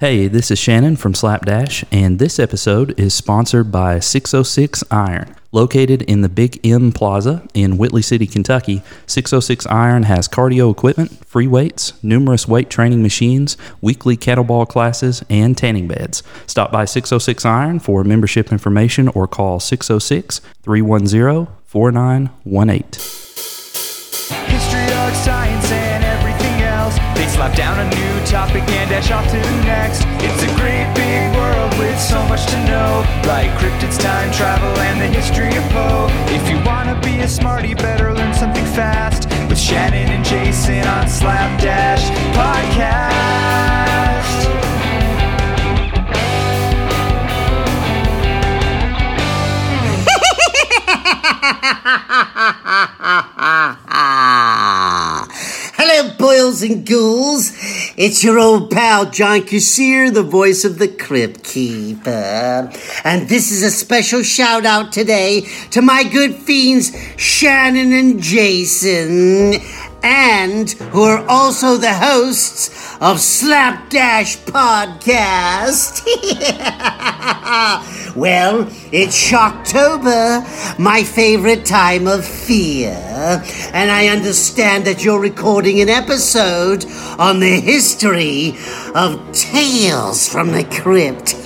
Hey, this is Shannon from Slapdash, and this episode is sponsored by 606 Iron. Located in the Big M Plaza in Whitley City, Kentucky, 606 Iron has cardio equipment, free weights, numerous weight training machines, weekly kettlebell classes, and tanning beds. Stop by 606 Iron for membership information or call 606 310 4918. Down a new topic and dash off to the next. It's a great big world with so much to know. Like cryptids, time travel, and the history of Poe. If you wanna be a smarty, better learn something fast. With Shannon and Jason on Slapdash Podcast. Hello, boils and ghouls. It's your old pal, John Kassir, the voice of the Crypt Keeper. And this is a special shout out today to my good fiends, Shannon and Jason, and who are also the hosts of Slapdash Podcast. well, it's Shocktober, my favorite time of fear. And I understand that you're recording an episode on the history of Tales from the Crypt.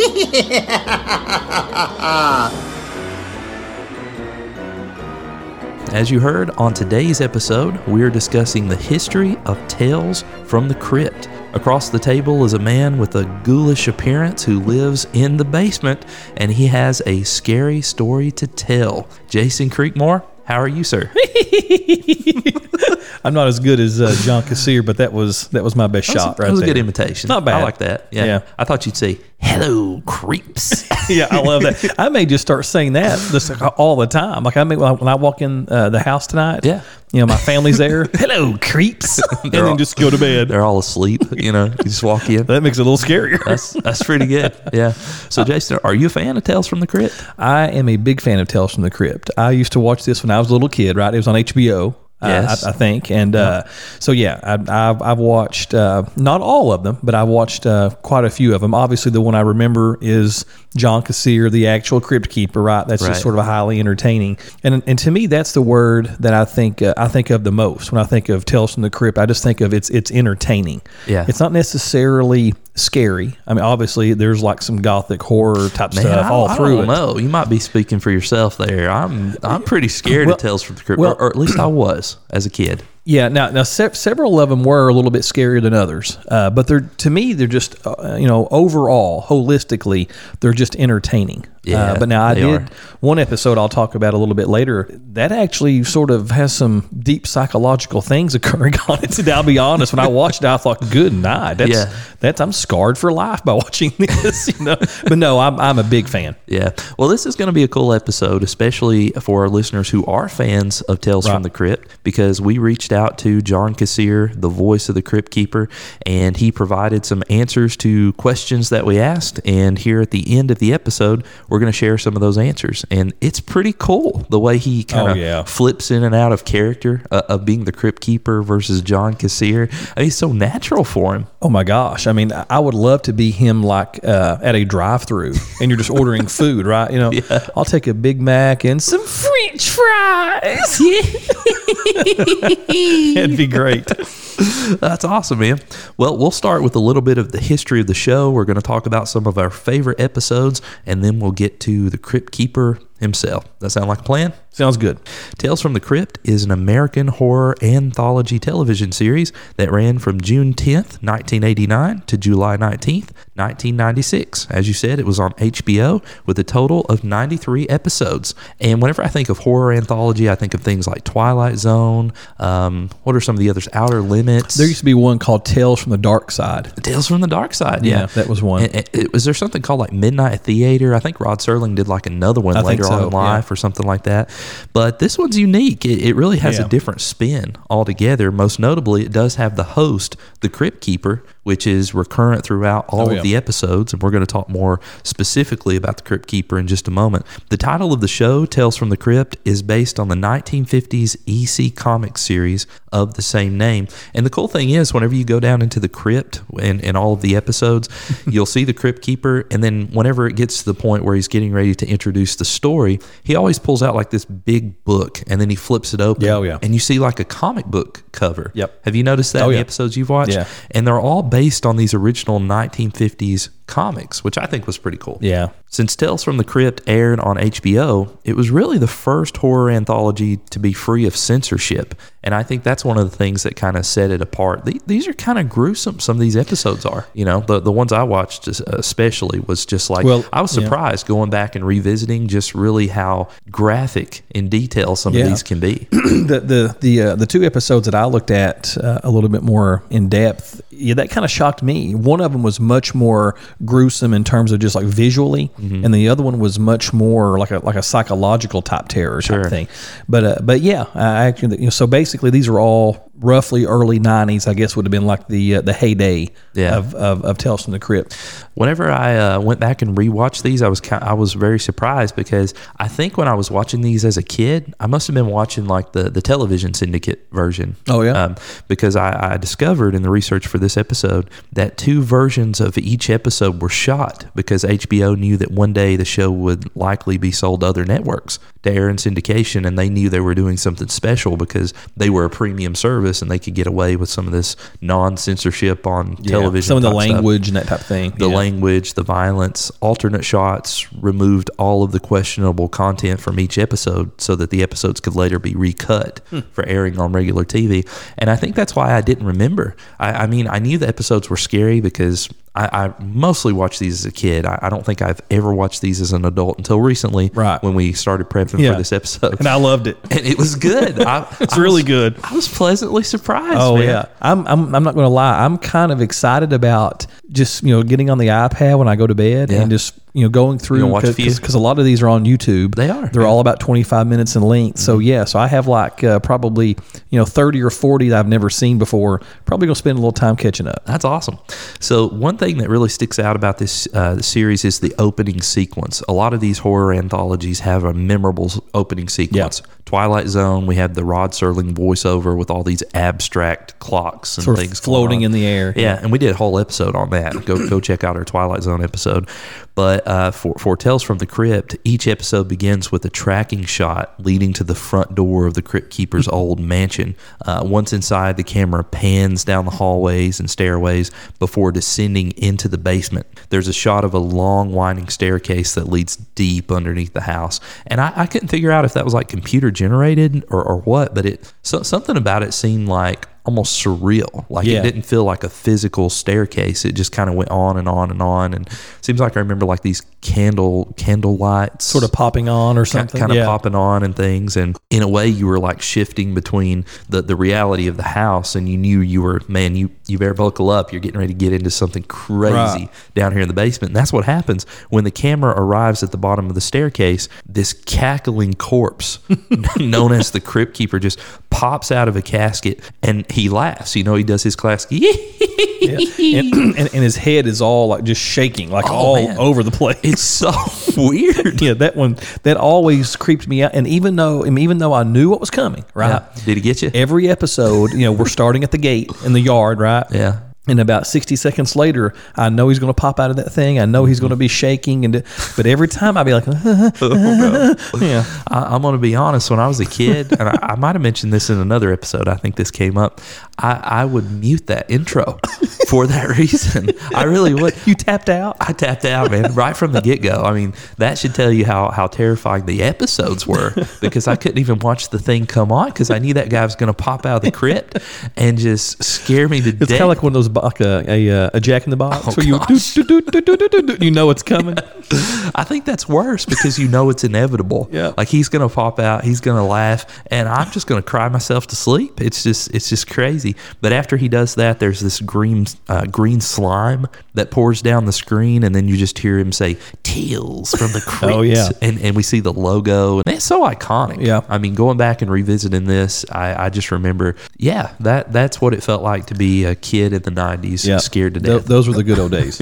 As you heard on today's episode, we are discussing the history of Tales from the Crypt. Across the table is a man with a ghoulish appearance who lives in the basement, and he has a scary story to tell. Jason Creekmore, how are you, sir? I'm not as good as uh, John Kassir, but that was that was my best That was, shot that right was a there. good imitation. Not bad. I like that. Yeah. Yeah. I thought you'd say, hello, creeps. yeah, I love that. I may just start saying that just all the time. Like I may when I, walk in uh, the house tonight. Yeah. you know my family's there. Hello, creeps, and then all- just go to bed. They're all asleep, you know, you just walk in. That makes it a little scarier. That's that's pretty good. Yeah. So, Jason, are you a fan of Tales from the Crypt? I am a big fan of Tales from the Crypt. I used to watch this when I was a little kid. Right, it was on HBO. Uh, Yes. I, I think, and uh, so yeah, I, I've, I've watched uh, not all of them, but I've watched uh, quite a few of them. Obviously, the one I remember is John Kassir, the actual Crypt Keeper. Right, that's Right. just sort of a highly entertaining, and and to me, that's the word that I think uh, I think of the most when I think of Tales from the Crypt. I just think of it's it's entertaining. Yeah. it's not necessarily scary. I mean, obviously, there's like some gothic horror type Man, stuff I, all I through know. You might be speaking for yourself there. I'm I'm pretty scared Well- of Tales from the Crypt, well- or, or at least I was as a kid. Yeah, now now se- several of them were a little bit scarier than others, uh, but they're to me they're just uh, you know overall holistically they're just entertaining. Yeah, uh, but now I did are. one episode I'll talk about a little bit later that actually sort of has some deep psychological things occurring on it. And I'll be honest, when I watched it, I thought, "Good night." That's Yeah. that's I'm scarred for life by watching this. You know, but no, I'm I'm a big fan. Yeah. Well, this is going to be a cool episode, especially for our listeners who are fans of Tales from the Crypt, because we reached out to John Kassir, the voice of the Crypt Keeper, and he provided some answers to questions that we asked. And here at the end of the episode, we're going to share some of those answers. And it's pretty cool the way he kind of Oh, yeah. flips in and out of character uh, of being the Crypt Keeper versus John Kassir. I mean, it's so natural for him. Oh my gosh! I mean, I would love to be him, like uh, at a drive-through, and you're just ordering food, right? You know, I'll take a Big Mac and some French fries. That'd be great. That's awesome, man. Well, we'll start with a little bit of the history of the show. We're going to talk about some of our favorite episodes, and then we'll get to the Crypt Keeper himself. That sound like a plan? Sounds good. Tales from the Crypt is an American horror anthology television series that ran from June 10th, 1989 to July 19th, 1996. As you said, it was on HBO with a total of 93 episodes. And whenever I think of horror anthology, I think of things like Twilight Zone. Um, what are some of the others? Outer Limits. There used to be one called Tales from the Dark Side. Tales from the Dark Side. Yeah, Yeah, that was one. And- and was there something called like Midnight Theater? I think Rod Serling did like another one I later on so, in life or something like that. But this one's unique. It, it really has a different spin altogether. Most notably, it does have the host, the Crypt Keeper, which is recurrent throughout all Oh, yeah. of the episodes. And we're going to talk more specifically about the Crypt Keeper in just a moment. The title of the show, Tales from the Crypt, is based on the 1950s EC comic series of the same name. And the cool thing is, whenever you go down into the crypt in, in all of the episodes, you'll see the Crypt Keeper. And then whenever it gets to the point where he's getting ready to introduce the story, he always pulls out like this big book and then he flips it open. Yeah, oh, yeah. And you see like a comic book cover. Yep. Have you noticed that Oh, in the episodes you've watched? Yeah. And they're all based on these original 1950s comics, which I think was pretty cool. Yeah. Since Tales from the Crypt aired on HBO, it was really the first horror anthology to be free of censorship. And I think that's one of the things that kind of set it apart. The- These are kind of gruesome, some of these episodes are. You know, the, the ones I watched especially was just like, Well, I was yeah. surprised going back and revisiting just really how graphic in detail some Yeah. of these can be. the the the uh, the two episodes that I looked at uh, a little bit more in depth, yeah, that kind of shocked me. One of them was much more gruesome in terms of just like visually, Mm-hmm. and the other one was much more like a like a psychological type terror Sure. type thing. But uh, but yeah, I actually you know, so basically these are all roughly early '90s. I guess would have been like the uh, the heyday Yeah. of, of of Tales from the Crypt. Whenever I uh, went back and rewatched these, I was I was very surprised because I think when I was watching these as a kid, I must have been watching like the the television syndicate version. Oh, yeah? um, because I, I discovered in the research for this episode that two versions of each episode were shot because HBO knew that one day the show would likely be sold to other networks to air in syndication, and they knew they were doing something special because they were a premium service and they could get away with some of this non censorship on television. some of the type stuff language and that type of thing. the yeah. language, the violence, alternate shots, removed all of the questionable content from each episode so that the episodes could later be recut Hmm. for airing on regular TV. And I think that's why I didn't remember. I, I mean, I knew the episodes were scary because I, I mostly watched these as a kid. I, I don't think I've ever watched these as an adult until recently Right. when we started prepping Yeah. for this episode. and I loved it. And it was good. I, It's really was- good. I was pleasantly surprised. Oh man. yeah, I'm, I'm I'm not going to lie. I'm kind of excited about just you know getting on the iPad when I go to bed Yeah. and just you know going through because a lot of these are on YouTube. They are, They're yeah. all about 25 minutes in length. So yeah, so I have like uh, probably you know 30 or 40 that I've never seen before. Probably gonna spend a little time catching up. That's awesome. So one thing that really sticks out about this uh, series is the opening sequence. A lot of these horror anthologies have a memorable opening sequence. Twilight Zone, we had the Rod Serling voiceover with all these abstract clocks and Sort things floating in the air. Yeah, and we did a whole episode on that. Go go check out our Twilight Zone episode. But uh, for for Tales from the Crypt, each episode begins with a tracking shot leading to the front door of the Crypt Keeper's old mansion. Uh, once inside, the camera pans down the hallways and stairways before descending into the basement. There's a shot of a long winding staircase that leads deep underneath the house, and I, I couldn't figure out if that was like computer generated or, or what. But it so, something about it seemed like almost surreal. Like Yeah. it didn't feel like a physical staircase. It just kind of went on and on and on. And seems like I remember like these candle candle lights Sort of popping on or something. kind of yeah. popping on and things. And in a way, you were like shifting between the, the reality of the house, and you knew you were man. You you better buckle up. You're getting ready to get into something crazy Right. down here in the basement. And that's what happens when the camera arrives at the bottom of the staircase. This cackling corpse, known as the crypt keeper, just pops out of a casket and he laughs. You know, he does his classic. Yeah. and, and, and his head is all like just shaking, like Oh, all man. over the place. It's so weird. yeah, that one that always creeped me out. And even though, and even though I knew what was coming, right? Yeah. Did he get you? Every episode, you know, we're starting at the gate in the yard, right? Yeah. And about sixty seconds later, I know he's going to pop out of that thing. I know he's going to be shaking, and but every time I'd be like, oh, yeah, I, I'm going to be honest. When I was a kid, and I, I might have mentioned this in another episode, I think this came up. I, I would mute that intro for that reason. I really would. you tapped out. I tapped out, man, right from the get go. I mean, that should tell you how, how terrifying the episodes were because I couldn't even watch the thing come on because I knew that guy was going to pop out of the crypt and just scare me to It's death. kind of like one of those like a, a, a Jack in the Box Oh, where you do, do, do, you know it's coming. I think that's worse because you know it's inevitable. Yeah. Like he's gonna pop out, he's gonna laugh, and I'm just gonna cry myself to sleep. It's just it's just crazy. But after he does that, there's this green uh, green slime that pours down the screen, and then you just hear him say "Tales from the Crypt." Oh, yeah. and and we see the logo, and it's so iconic. Yeah. I mean, going back and revisiting this, I, I just remember, yeah, that that's what it felt like to be a kid in the 90s, Yeah. scared to death. those were the good old days.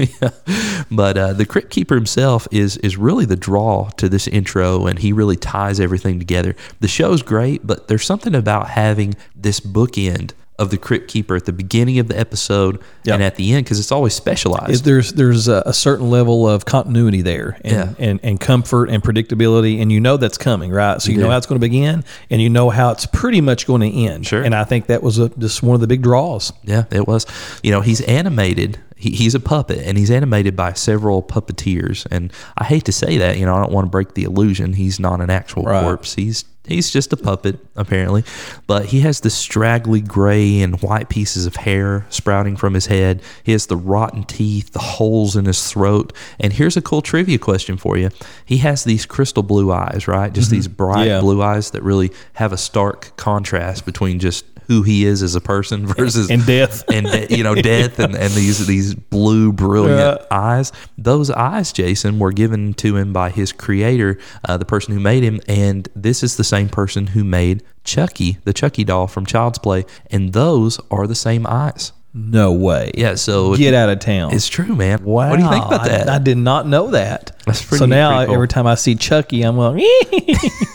But uh, the Crypt Keeper himself is is really the draw to this intro, and he really ties everything together. The show's great, but there's something about having this bookend of the Crypt Keeper at the beginning of the episode Yeah. and at the end because it's always specialized. Is there's there's a, a certain level of continuity there and, Yeah. and, and comfort and predictability and you know that's coming right so you, know how it's going to begin and you know how it's pretty much going to end Sure. and I think that was a, just one of the big draws Yeah, it was. You know, he's animated. He, he's a puppet, and he's animated by several puppeteers. And I hate to say that. You know, I don't want to break the illusion. He's not an actual Right. corpse. He's he's just a puppet, apparently. But he has the straggly gray and white pieces of hair sprouting from his head. He has the rotten teeth, the holes in his throat. And here's a cool trivia question for you. He has these crystal blue eyes, right? Just these bright Mm-hmm. Yeah. blue eyes that really have a stark contrast between just who he is as a person versus And death. and de- you know death and, and these these blue brilliant Yeah. eyes. Those eyes jason were given to him by his creator uh, the person who made him. And this is the same person who made chucky the chucky doll from child's play. And those are the same eyes no way. Yeah so get out of town. It's true man. Wow what do you think about that? I, did not know that. That's pretty- so now pretty cool. every time I see Chucky I'm like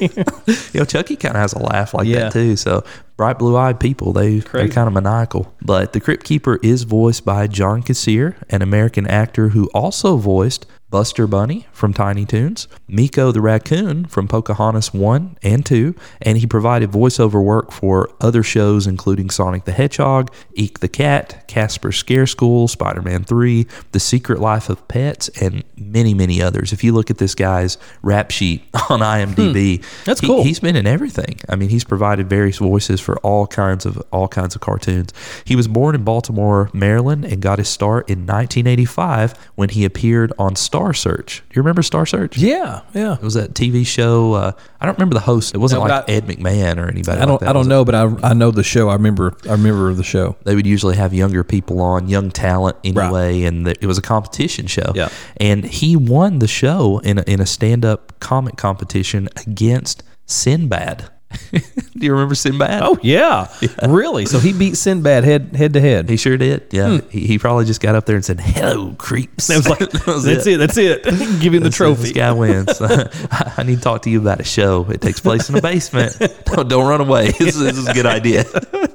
you know chucky kind of has a laugh like Yeah. that too so bright blue-eyed people they, they're kind of maniacal. But the crypt keeper is voiced by john kassir an american actor who also voiced buster bunny from tiny toons meeko the raccoon from pocahontas 1 and 2 and he provided voiceover work for other shows including sonic the hedgehog eek the cat casper scare school spider-man 3 the secret life of pets and many many others if you look at this guy's rap sheet on imdb hmm. That's he- cool. he's been in everything. I mean, he's provided various voices for all kinds of all kinds of cartoons. He was born in Baltimore, Maryland, and got his start in 1985 when he appeared on Star Search. Do you remember Star Search? yeah yeah It was that TV show. Uh, I don't remember the host. It wasn't No, like I- Ed McMahon or anybody. I don't like that, I don't was it? know but I I know the show I remember I remember the show they would usually have younger people on, young talent anyway, and the, it was a competition show. Yeah. And he won the show in a, in a stand up comic competition against Sinbad. Do you remember Sinbad? oh yeah, really so he beat Sinbad head head to head He sure did. Yeah. Hmm. He, he probably just got up there and said, "Hello, creeps." It was like, That was that's it. That's it. Give him the trophy." This guy wins. I I need to talk to you about a show. It takes place in a basement. don't, don't run away. This, is- this is a good idea.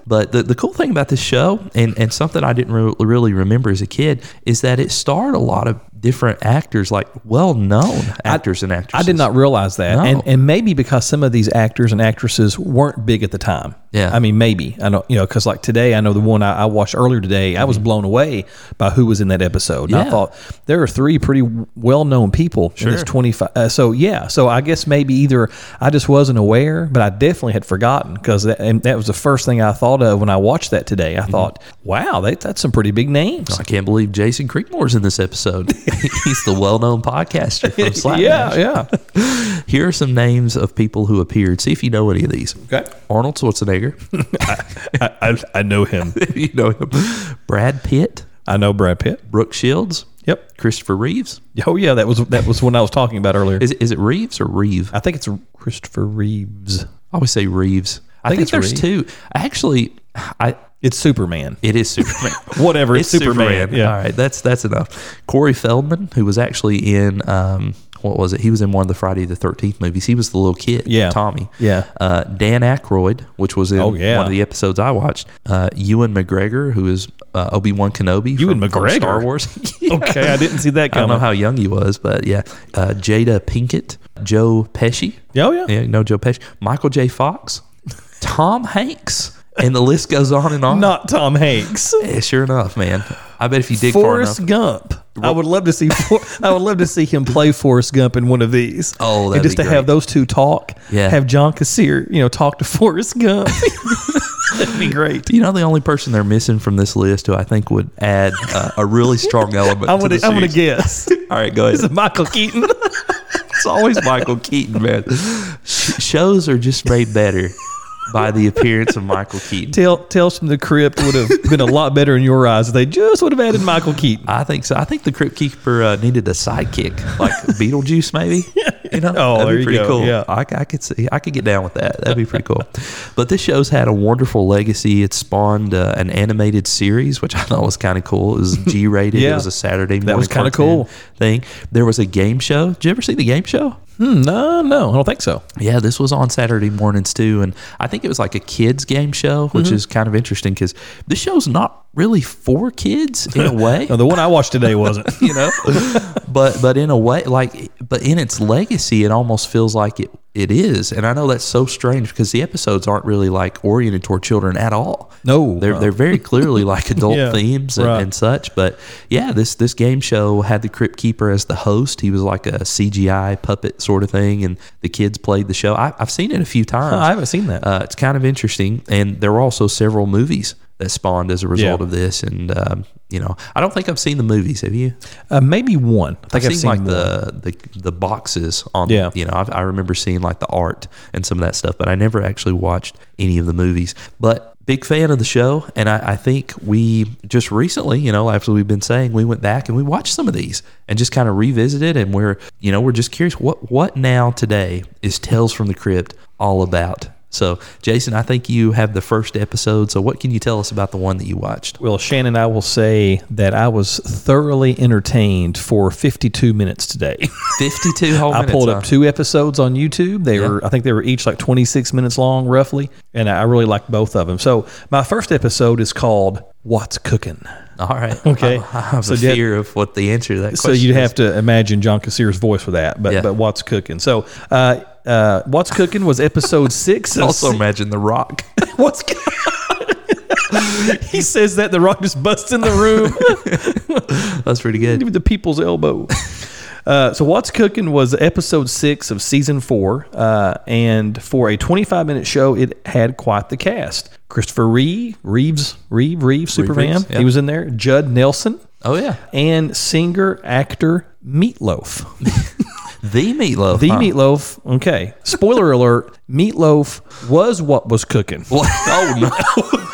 But the, the cool thing about this show, and, and something I didn't re- really remember as a kid, is that it starred a lot of different actors, like well known actors and actresses. I did not realize that, No. and and maybe because some of these actors and actresses weren't big at the time. Yeah. I mean maybe I don't you know because like today I know the one I, I watched earlier today I was blown away by who was in that episode. And I Mm-hmm. Thought there are three pretty well known people in this Sure. twenty five. Uh, so yeah, so I guess maybe either I just wasn't aware, but I definitely had forgotten because that, and that was the first thing I thought of when I watched that today. Mm-hmm. I thought, wow, they, that's some pretty big names. I can't believe Jason Creekmore's in this episode. He's the well known podcaster from Slapdash. yeah, yeah. Here are some names of people who appeared. See if you know any of these. Okay. Arnold Schwarzenegger. I, I, I know him. you know him. Brad Pitt, I know Brad Pitt. Brooke Shields, Yep. Christopher Reeves. Oh yeah, that was that was when I was talking about earlier. Is it, is it Reeves or Reeve? I think it's Christopher Reeves. I always say Reeves. I, think think, it's there's two. Actually, I It's Superman. it is Superman. Whatever, it's Superman, yeah. All right, that's that's enough. Corey Feldman, who was actually in um, what was it? He was in one of the Friday the Thirteenth movies. He was the little kid, Yeah. Tommy. Yeah. Uh, Dan Aykroyd, which was in Oh, yeah. one of the episodes I watched. Uh, Ewan McGregor, who is uh, Obi Wan Kenobi. Ewan from, from McGregor? Star Wars. Okay, I didn't see that I don't know how young he was, but yeah. Uh, Jada Pinkett, Joe Pesci. Oh, yeah. Yeah, no Joe Pesci. Michael J. Fox, Tom Hanks, and the list goes on and on. Not Tom Hanks. Yeah, sure enough, man. I bet if you dig Forrest far enough, Gump. I would love to see. For, I would love to see him play Forrest Gump in one of these. Oh, and just to have those two talk. Yeah. Have John Kassir, you know, talk to Forrest Gump. That'd be great. you know the only person they're missing from this list who I think would add uh, a really strong element. I'm gonna. I'm gonna guess. All right, go ahead. Is it Michael Keaton? It's always Michael Keaton, man. Sh- shows are just made better by the appearance of Michael Keaton. Tell Tales from the Crypt would have been a lot better in your eyes if they just would have added Michael Keaton. I think so. I think the Crypt Keeper uh, needed a sidekick, like Beetlejuice, maybe. You know, Oh, that'd there be you pretty go. cool. Yeah. I, I could see, I could get down with that. That'd be pretty cool. but this show's had a wonderful legacy. It spawned uh, an animated series, which I thought was kind of cool. It was G rated. It was a Saturday morning. That was kinda cool. thing. There was a game show. Did you ever see the game show? Hmm, no, no, I don't think so. Yeah, this was on Saturday mornings too, and I think it was like a kids game show, which Mm-hmm. is kind of interesting because this show's not really for kids in a way. No, the one I watched today wasn't. you know but but in a way like but in its legacy it almost feels like it it is and i know that's so strange because the episodes aren't really like oriented toward children at all No. they're they're very clearly like adult Yeah, themes and, right. and such but yeah this this game show had the crypt keeper as the host he was like a cgi puppet sort of thing and the kids played the show I, i've seen it a few times I haven't seen that. uh, it's kind of interesting, and there were also several movies that spawned as a result Yeah. of this. And um, you know, I don't think I've seen the movies. Have you? Uh, maybe one. I think I've I've, seen, like one. the, the the boxes on. Yeah. You know, I, I remember seeing like the art and some of that stuff, but I never actually watched any of the movies. But big fan of the show, and I, I think we just recently, you know, after we've been saying, we went back and we watched some of these and just kind of revisited, and we're you know we're just curious what what now today is Tales from the Crypt all about. So, Jason, I think you have the first episode. So, what can you tell us about the one that you watched? Well, Shannon, I will say that I was thoroughly entertained for 52 minutes today. 52 whole minutes. I pulled huh? up two episodes on YouTube. They Yeah. were, I think, they were each like 26 minutes long, roughly, and I really liked both of them. So, my first episode is called "What's Cooking." All right. Okay. I, have So a fear of what the answer to that So you'd is. have to imagine John Kassir's voice for that. But Yeah. but what's cooking? So uh, uh, what's cooking was episode six. Of also se- imagine The Rock. what's. he says that the rock just busts in the room. That's pretty good. Give the people's elbow. Uh, so what's cooking was episode six of season four, uh, and for a 25 minute show, it had quite the cast. Christopher Reeve, Reeves, Reeve, Reeve, Superman. Reeves, yeah. He was in there. Judd Nelson Oh yeah, and singer actor Meatloaf. The meatloaf. The huh? Meatloaf. Okay. Spoiler alert: Meatloaf was what was cooking. What? Oh no!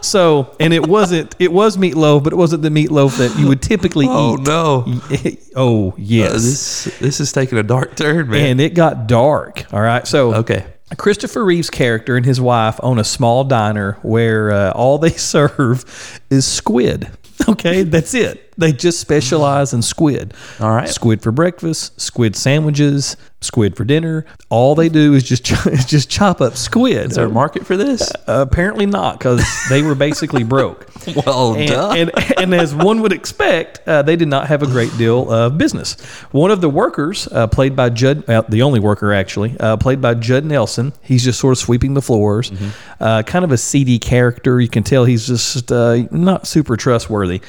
So, and it wasn't. It was meatloaf, but it wasn't the meatloaf that you would typically Oh eat. no! Oh Uh, yes. this this is taking a dark turn, man. and it got dark. All right. So okay. Christopher Reeve's character and his wife own a small diner where uh, all they serve is squid. Okay, that's it. They just specialize in squid. All right. Squid for breakfast, squid sandwiches, squid for dinner. All they do is just ch- is just chop up squid. Is there a market for this? Uh, apparently not, because they were basically broke. Well, and, duh. and, and as one would expect, uh, they did not have a great deal of business. One of the workers, uh, played by Judd, uh, the only worker actually, uh, played by Judd Nelson, he's just sort of sweeping the floors. Uh, kind of a seedy character. You can tell he's just uh, not super trustworthy.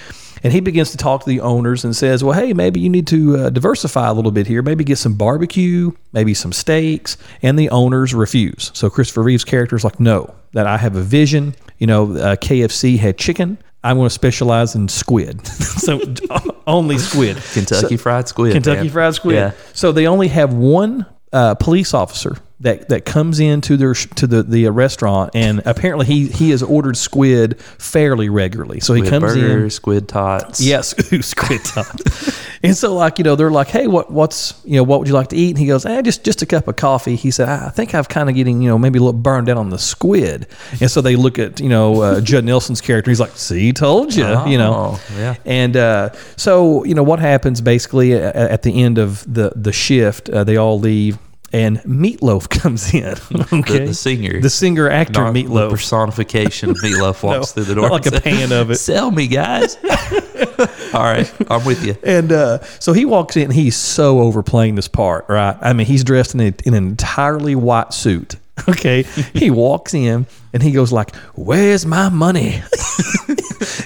And he begins to talk to the owners and says, Well, hey, maybe you need to uh, diversify a little bit here. Maybe get some barbecue, maybe some steaks. And the owners refuse. So Christopher Reeve's character is like, No, that I have a vision. You know, uh, KFC had chicken. I'm going to specialize in squid. so only squid. Kentucky So- Fried Squid. Kentucky man. Fried Squid. Yeah. So they only have one uh, police officer that, that comes into their to the, the restaurant, and apparently he he has ordered squid fairly regularly. So he Squid comes in. squid tots. Yes, squid tots. and so, like you know, they're like, "Hey, what what's you know what would you like to eat?" And he goes, "Eh, just just a cup of coffee." He said, "I think I've kind of getting you know maybe a little burned down on the squid." And so they look at you know uh, Judd Nelson's character. He's like, "See, told you," you know. Oh, yeah. And uh, so you know what happens basically a- at the end of the the shift, uh, they all leave. And Meatloaf comes in. Okay, the singer. the singer actor Not the Meatloaf. personification of meatloaf walks No, through the door. not like a pan of it. Sell me, guys. All right, I'm with you. And uh, so he walks in. He's so overplaying this part, right? I mean, he's dressed in, a, in an entirely white suit. Okay, he walks in and he goes like, "Where's my money?"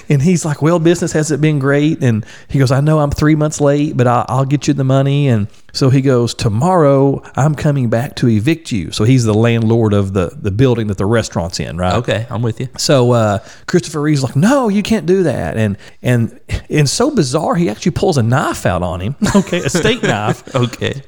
and he's like, "Well, business hasn't been great." And he goes, "I know I'm three months late, but I, I'll get you the money." And so he goes, "Tomorrow I'm coming back to evict you." So he's the landlord of the the building that the restaurant's in, right? Okay, I'm with you. So uh, Christopher Reeve's like, no, you can't do that, and and and so bizarre, he actually pulls a knife out on him. Okay, a steak knife, Okay,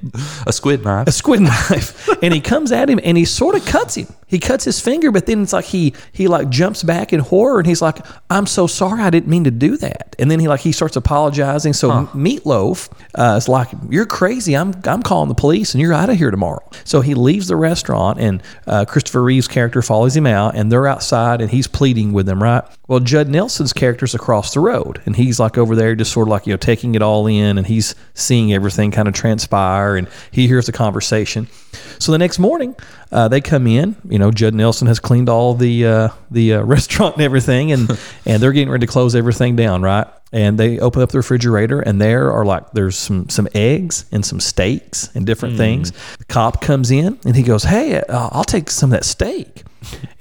a squid knife. a squid knife, and he comes at him and he sort of cuts him. He cuts his finger, but then it's like he he like jumps back in horror and he's like, "I'm so sorry, I didn't mean to do that." And then he like he starts apologizing. So Meatloaf uh, is like, "You're crazy. I'm I'm calling the police and you're out of here tomorrow." So he leaves the restaurant and uh, Christopher Reeve's character follows him out and they're outside and he's pleading with them, right? Well, Judd Nelson's character's across the road and he's like over there just sort of like you know taking it all in and he's seeing everything kind of transpire and he hears the conversation. So the next morning, uh, they come in. You know, Judd Nelson has cleaned all the uh, the uh, restaurant and everything, and and they're getting ready to close everything down, right? And they open up the refrigerator, and there are like there's some some eggs and some steaks and different things. The cop comes in, and he goes, "Hey, uh, I'll take some of that steak."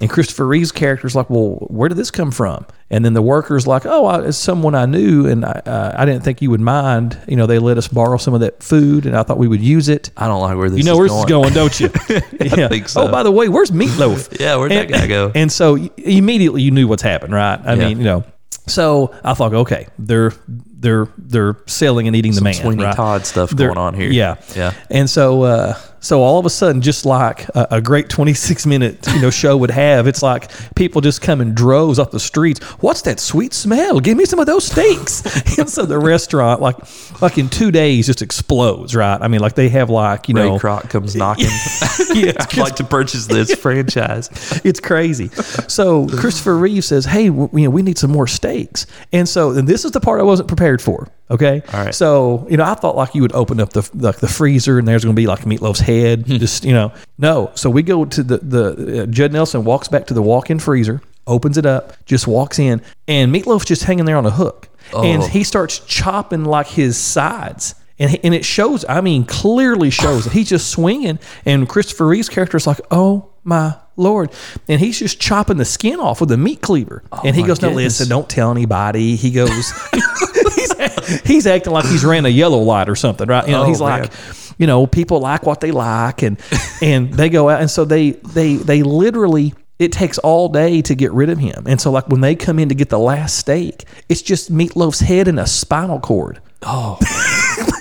And Christopher Reeve's character's like, "Well, where did this come from?" And then the worker's like, "Oh, I, it's someone I knew, and I, uh, I didn't think you would mind. You know, they let us borrow some of that food, and I thought we would use it." I don't like where this You know is where going. this is going, don't you? yeah. think so. Oh, by the way, where's Meatloaf? Yeah, where'd that guy go? And so immediately you knew what's happened, right? I Yeah. mean, you know. So I thought, okay, they're they're they're selling and eating the man. Sweeney right? Todd stuff They're- going on here. Yeah, Yeah. And so, uh, so all of a sudden, just like a, a great twenty six minute you know show would have, it's like people just come in droves off the streets. What's that sweet smell? Give me some of those steaks. and so the restaurant, like like in two days, just explodes. Right? I mean, like they have like you Ray know, Kroc comes knocking. yeah, I'd like to purchase this franchise. it's crazy. So Christopher Reeve says, "Hey, w- you know, we need some more steaks." And so, and this is the part I wasn't prepared for. Okay, All right. So you know, I thought like you would open up the like the freezer and there's going to be like Meatloaf's head. Hmm. just you know, no. So we go to the the uh, Judd Nelson walks back to the walk-in freezer, opens it up, just walks in, and Meatloaf's just hanging there on a hook, and Oh. he starts chopping like his sides. And, he- and it shows, I mean, clearly shows that he's just swinging. And Christopher Reeve's character is like, oh my Lord. And he's just chopping the skin off with a meat cleaver. Oh and he Oh goes, no, goodness. listen, don't tell anybody. He goes, he's, he's acting like he's ran a yellow light or something, right? You know, Oh, he's man. like, you know, people like what they like. And, and they go out. And so they, they, they literally, it takes all day to get rid of him. And so, like, when they come in to get the last steak, it's just Meatloaf's head and a spinal cord. Oh,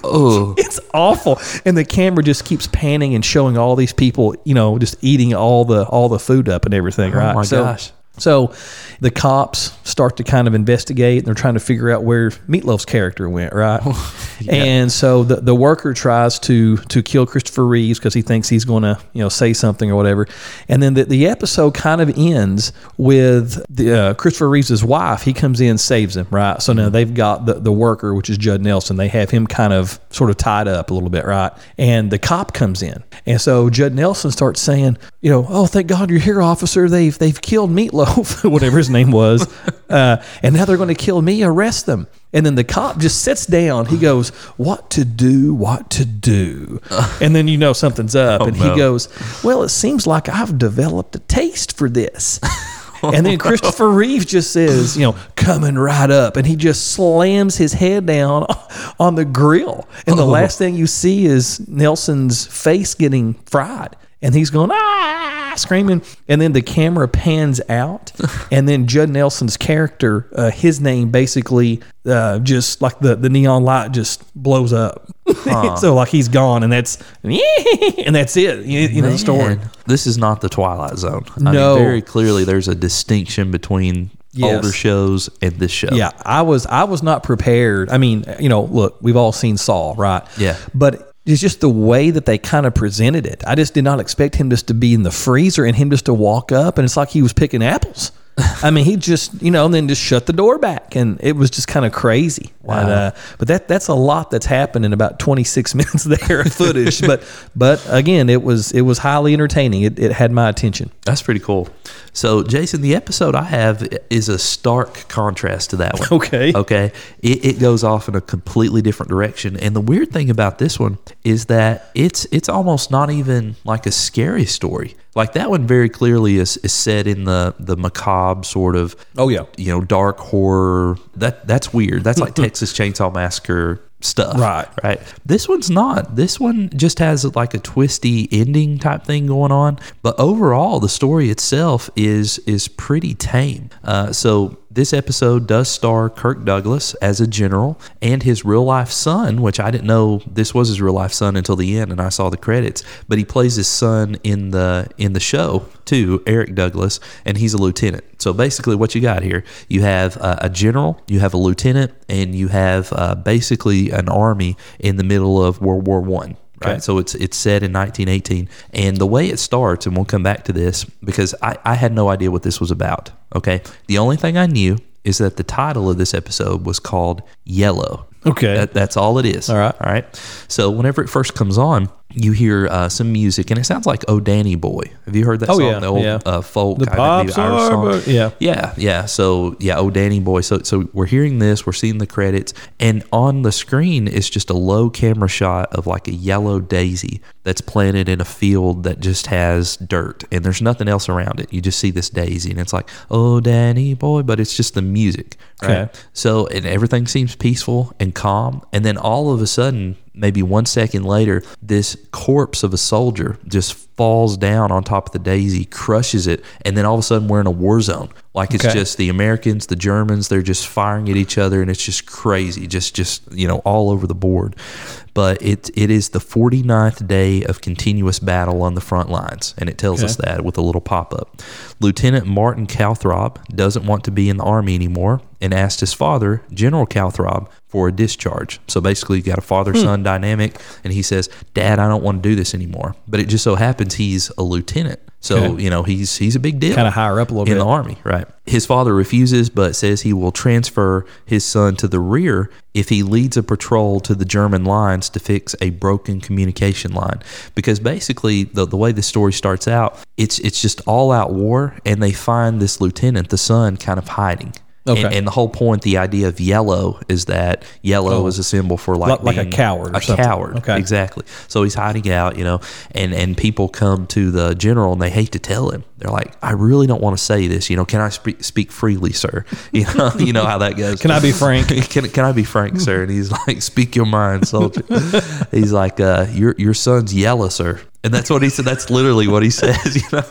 It's awful, and the camera just keeps panning and showing all these people, you know, just eating all the all the food up and everything. Oh right? Oh my so, gosh. So, the cops start to kind of investigate, and they're trying to figure out where Meatloaf's character went. Right, and so the the worker tries to to kill Christopher Reeves because he thinks he's going to you know say something or whatever, and then the, the episode kind of ends with the uh, Christopher Reeves' wife. He comes in, saves him. Right, so now they've got the the worker, which is Judd Nelson. They have him kind of sort of tied up a little bit, right? And the cop comes in, and so Judd Nelson starts saying, you know, oh thank God you're here, officer. They've they've killed Meatloaf, whatever his name was, uh, and now they're going to kill me. Arrest them. And then the cop just sits down. He goes, "What to do? What to do?" And then you know something's up. and no. he goes, "Well, it seems like I've developed a taste for this." And then Christopher Reeve just says, you know, coming right up. And he just slams his head down on the grill. And the last thing you see is Nelson's face getting fried. And he's going, ah, screaming. And then the camera pans out. And then Judd Nelson's character, uh, his name basically uh, just like the, the neon light just blows up. so like he's gone. And that's, and that's it. You, you know the story. This is not the Twilight Zone. I No. mean, very clearly there's a distinction between Yes. older shows and this show. Yeah, I was I was not prepared. I mean, you know, look, we've all seen Saw, right? Yeah. But it's just the way that they kind of presented it. I just did not expect him just to be in the freezer and him just to walk up and it's like he was picking apples. I mean, he just, you know, and then just shut the door back, and it was just kind of crazy. Wow. uh, but that that's a lot that's happened in about 26 minutes there of footage. but but again, it was it was highly entertaining. It, it had my attention. That's pretty cool. So, Jason, the episode I have is a stark contrast to that one. Okay. Okay. It, it goes off in a completely different direction. And the weird thing about this one is that it's it's almost not even like a scary story. Like that one very clearly is, is set in the the macabre sort of Oh, yeah. you know dark horror. That that's weird. That's like Texas Chainsaw Massacre stuff. Right. Right. This one's not. This one just has like a twisty ending type thing going on. But overall, the story itself is is pretty tame. Uh, so This episode does star Kirk Douglas as a general and his real life son, which I didn't know this was his real life son until the end, and I saw the credits. But he plays his son in the in the show too, Eric Douglas, and he's a lieutenant. So basically, what you got here, you have uh, a general, you have a lieutenant, and you have uh, basically an army in the middle of World War One right? So it's it's set in 1918, and the way it starts, and we'll come back to this because I, I had no idea what this was about. Okay, the only thing I knew is that the title of this episode was called Yellow. Okay. That, that's all it is. All right. All right. So whenever it first comes on, you hear uh, some music, and it sounds like "Oh Danny Boy." Have you heard that Oh, song? yeah, The old yeah. uh, folk, The kind of pops Irish are song. yeah. Yeah, yeah. So yeah, oh Danny boy. So so we're hearing this, we're seeing the credits, and on the screen is just a low camera shot of like a yellow daisy that's planted in a field that just has dirt, and there's nothing else around it. You just see this daisy, and it's like oh Danny boy, but it's just the music. Right? Okay. So and everything seems peaceful and calm, and then all of a sudden. Maybe one second later, this corpse of a soldier just falls down on top of the daisy, crushes it, and then all of a sudden we're in a war zone. Like it's Okay. just the Americans, the Germans, they're just firing at each other, and it's just crazy, just just you know all over the board. But it it is the 49th day of continuous battle on the front lines, and it tells us that with a little pop up. Lieutenant Martin Calthrop doesn't want to be in the army anymore, and asked his father, General Calthrop, for a discharge. So basically, you got a father son hmm. dynamic, and he says, "Dad, I don't want to do this anymore." But it just so happens he's a lieutenant, so Okay. you know he's he's a big deal, Kinda higher up a little in bit. the army, right? His father refuses, but says he will transfer his son to the rear if he leads a patrol to the German lines to fix a broken communication line. Because basically, the, the way the story starts out, it's it's just all out war, and they find this lieutenant, the son, kind of hiding. Okay. And, and the whole point, the idea of yellow is that yellow Oh. is a symbol for like Like- like a coward or a something. coward. Okay. Exactly. So he's hiding out, you know, and and people come to the general and they hate to tell him. They're like, I really don't want to say this. You know, can I speak speak freely, sir? You know, you know how that goes. Can I be frank? can can I be frank, sir? And he's like, speak your mind, soldier. he's like, uh, your your son's yellow, sir. And that's what he said. That's literally what he says. You know,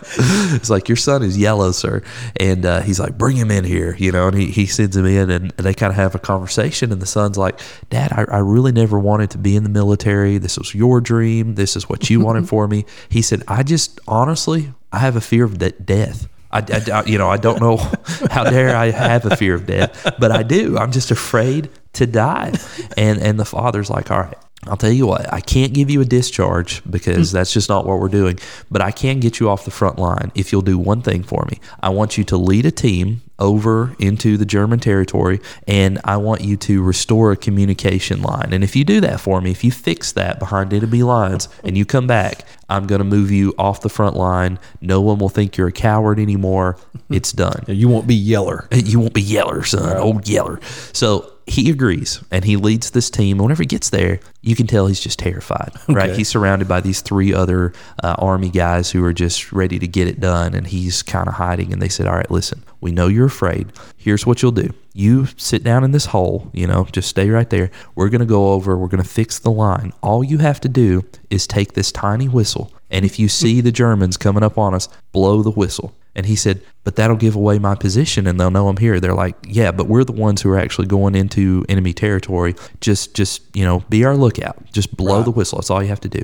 it's like your son is yellow, sir. And uh, he's like, bring him in here. You know, and he, he sends him in, and, and they kind of have a conversation. And the son's like, Dad, I, I really never wanted to be in the military. This was your dream. This is what you wanted for me. He said, I just honestly, I have a fear of de- death. I, I- I- you know, I don't know how dare I have a fear of death, but I do. I'm just afraid to die. And and the father's like, all right. I'll tell you what, I can't give you a discharge because hmm. that's just not what we're doing, but I can get you off the front line if you'll do one thing for me. I want you to lead a team over into the German territory and I want you to restore a communication line. And if you do that for me, if you fix that behind enemy lines and you come back, I'm going to move you off the front line. No one will think you're a coward anymore. It's done. You won't be yeller. You won't be Yeller, son. Old Yeller. So he agrees and he leads this team. And whenever he gets there, you can tell he's just terrified, right? He's surrounded by these three other uh, army guys who are just ready to get it done. And he's kind of hiding. And they said, All right, listen, we know you're afraid. Here's what you'll do. You sit down in this hole, you know, just stay right there. We're going to go over, we're going to fix the line. All you have to do is take this tiny whistle. And if you see the Germans coming up on us, blow the whistle. And he said, but that'll give away my position and they'll know I'm here. They're like, yeah, but we're the ones who are actually going into enemy territory. Just, just, you know, be our lookout. Just blow the whistle. That's all you have to do.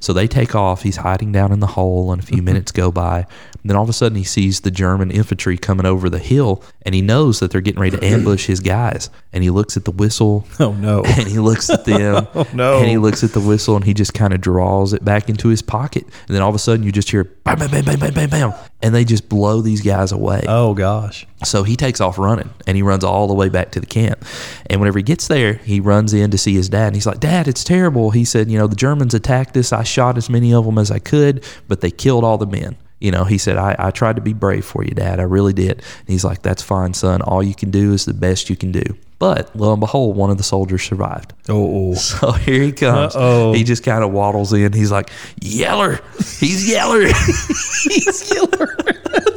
So they take off. He's hiding down in the hole and a few mm-hmm. minutes go by. Then all of a sudden he sees the German infantry coming over the hill and he knows that they're getting ready to ambush his guys. And he looks at the whistle Oh no. and he looks at them oh no. and he looks at the whistle and he just kind of draws it back into his pocket and then all of a sudden you just hear bam bam bam bam bam bam bam and they just blow these guys away Oh gosh. so he takes off running and he runs all the way back to the camp. And whenever he gets there, he runs in to see his dad. And he's like, Dad, it's terrible. He said, You know, the Germans attacked us. I shot as many of them as I could, but they killed all the men. You know, he said, I, I tried to be brave for you, Dad. I really did. And he's like, That's fine, son. All you can do is the best you can do. But lo and behold, one of the soldiers survived. Oh. So here he comes. Uh-oh. He just kind of waddles in. He's like, Yeller. He's Yeller. He's Yeller.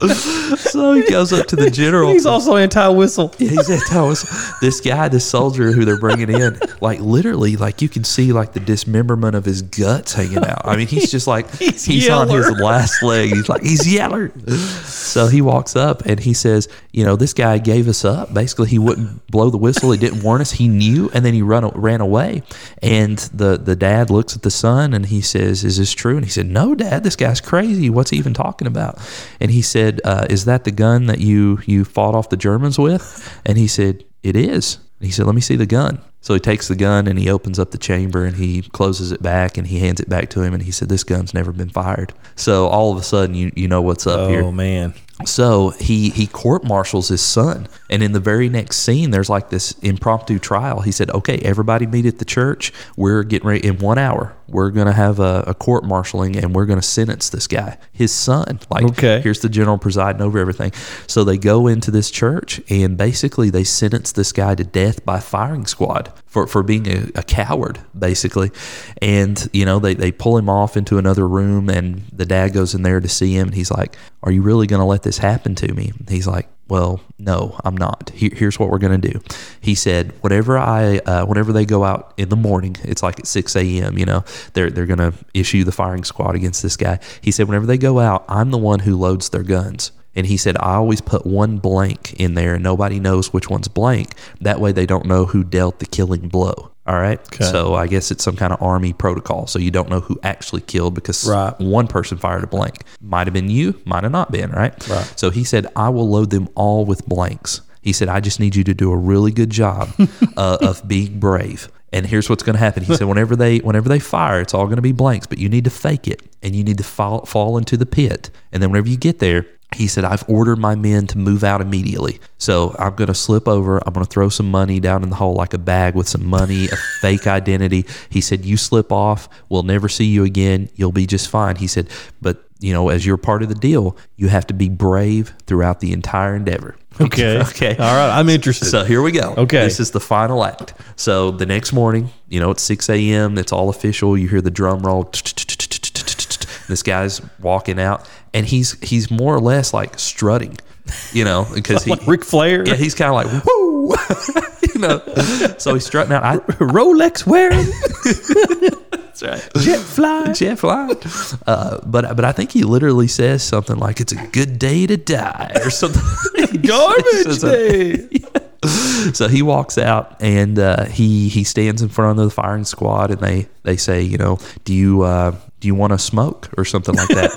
so he goes up to the general. He's also anti whistle. Yeah, he's anti whistle. This guy, this soldier who they're bringing in, like literally, like you can see like the dismemberment of his guts hanging out. I mean, he's just like He's he's, on his last leg. He's like he's yeller. So he walks up and he says, you know, this guy gave us up. Basically, he wouldn't blow the whistle. He didn't warn us. He knew, and then he run ran away. And the the dad looks at the son and he says, "Is this true?" And he said, "No, dad. This guy's crazy. What's he even talking about?" And he said, uh, "Is that the gun that you you fought off the Germans with?" And he said, "It is." And he said, "Let me see the gun." So he takes the gun and he opens up the chamber and he closes it back and he hands it back to him and he said, "This gun's never been fired." So all of a sudden, you you know what's up here. Oh man. So he he court martials his son, and in the very next scene, there's like this impromptu trial. He said, "Okay, everybody meet at the church. We're getting ready in one hour. We're gonna have a, a court martialing, and we're gonna sentence this guy, his son. Like, Okay. here's the general presiding over everything. So they go into this church, and basically they sentence this guy to death by firing squad for for being a, a coward, basically. And you know they they pull him off into another room, and the dad goes in there to see him, and he's like, "Are you really gonna let this happened to me?" He's like, "Well, no, I'm not. Here, here's what we're gonna do." He said, "Whenever I, uh, whenever they go out in the morning, it's like at 6 a.m. You know, they're they're gonna issue the firing squad against this guy." He said, "Whenever they go out, I'm the one who loads their guns." And he said, I always put one blank in there and nobody knows which one's blank. That way they don't know who dealt the killing blow. All right. So I guess it's some kind of army protocol. So you don't know who actually killed because Right. one person fired a blank. Might have been you, might have not been, right? Right. So he said, I will load them all with blanks. He said, I just need you to do a really good job uh, of being brave. And here's what's going to happen. He said, whenever they whenever they fire, it's all going to be blanks, but you need to fake it and you need to fall, fall into the pit. And then whenever you get there, he said, I've ordered my men to move out immediately. So I'm going to slip over. I'm going to throw some money down in the hole, like a bag with some money, a fake identity. He said, You slip off. We'll never see you again. You'll be just fine. He said, But, you know, as you're part of the deal, you have to be brave throughout the entire endeavor. Okay. okay. All right. I'm interested. So here we go. Okay. This is the final act. So the next morning, you know, it's 6 a.m. It's all official. You hear the drum roll. This guy's walking out, and he's he's more or less like strutting, you know, because he like Ric Flair. yeah he's kind of like woo, you know. So he's strutting out. I, Rolex wearing, that's right. jet fly. Jet flying. Uh, but but I think he literally says something like "It's a good day to die" or something. Garbage day. so he walks out and uh, he he stands in front of the firing squad and they they say you know do you uh, do you want to smoke or something like that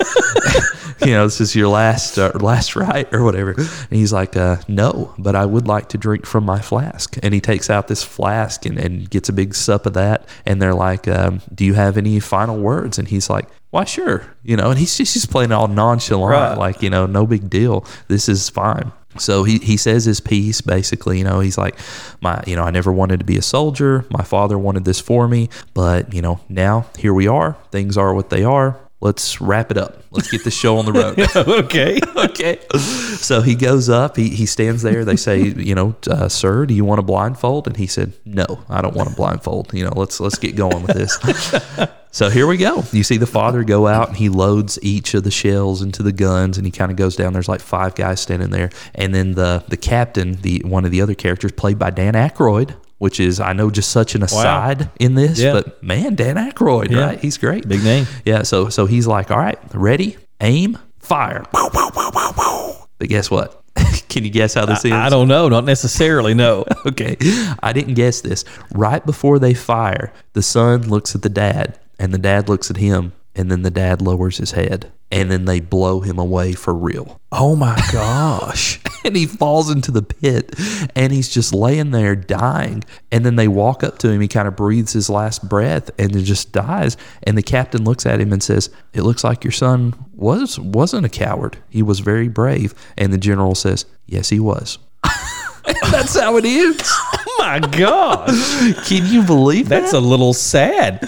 you know this is your last uh, last right or whatever and he's like uh, no but I would like to drink from my flask and he takes out this flask and, and gets a big sup of that and they're like um, do you have any final words and he's like why sure you know and he's just, he's playing all nonchalant Right. like you know no big deal this is fine so he, he says his piece basically, you know, he's like, my, you know, I never wanted to be a soldier. My father wanted this for me, but you know, now here we are. Things are what they are. Let's wrap it up. Let's get the show on the road. okay. okay. So he goes up. He, he stands there. They say, you know, uh, sir, do you want a blindfold? And he said, no, I don't want a blindfold. You know, let's let's get going with this. so here we go. You see the father go out and he loads each of the shells into the guns, and he kind of goes down. There's like five guys standing there, and then the the captain, the one of the other characters, played by Dan Aykroyd. Which is, I know, just such an aside in this, Yeah. but man, Dan Aykroyd, Yeah. right? He's great. Big name. Yeah, so so he's like, all right, ready, aim, fire. But guess what? Can you guess how this ends? I don't know. Not necessarily. No. Okay, I didn't guess this. Right before they fire, the son looks at the dad, and the dad looks at him, and then the dad lowers his head, and then they blow him away for real. Oh my gosh. And he falls into the pit, and he's just laying there dying. And then they walk up to him. He kind of breathes his last breath, and then just dies. And the captain looks at him and says, "It looks like your son was wasn't a coward. He was very brave." And the general says, "Yes, he was." That's how it is. oh my God. Can you believe that? That's a little sad.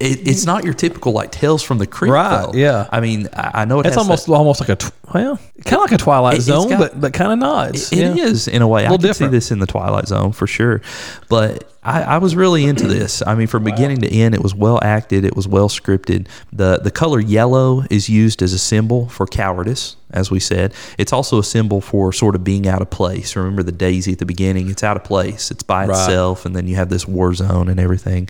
it, it's not your typical like tales from the crypt. Right, though. yeah. I mean, I, I know it That's has almost that- almost like a tw- well, kind of like a Twilight It- Zone, got- but but kind of not. It's- It yeah. is in a way. I Little can different. see this in the Twilight Zone for sure. But I, I was really into this. I mean, from beginning to end, it was well acted. It was well scripted. the The color yellow is used as a symbol for cowardice, as we said. It's also a symbol for sort of being out of place. Remember the daisy at the beginning? It's out of place. It's by Right. itself, and then you have this war zone and everything.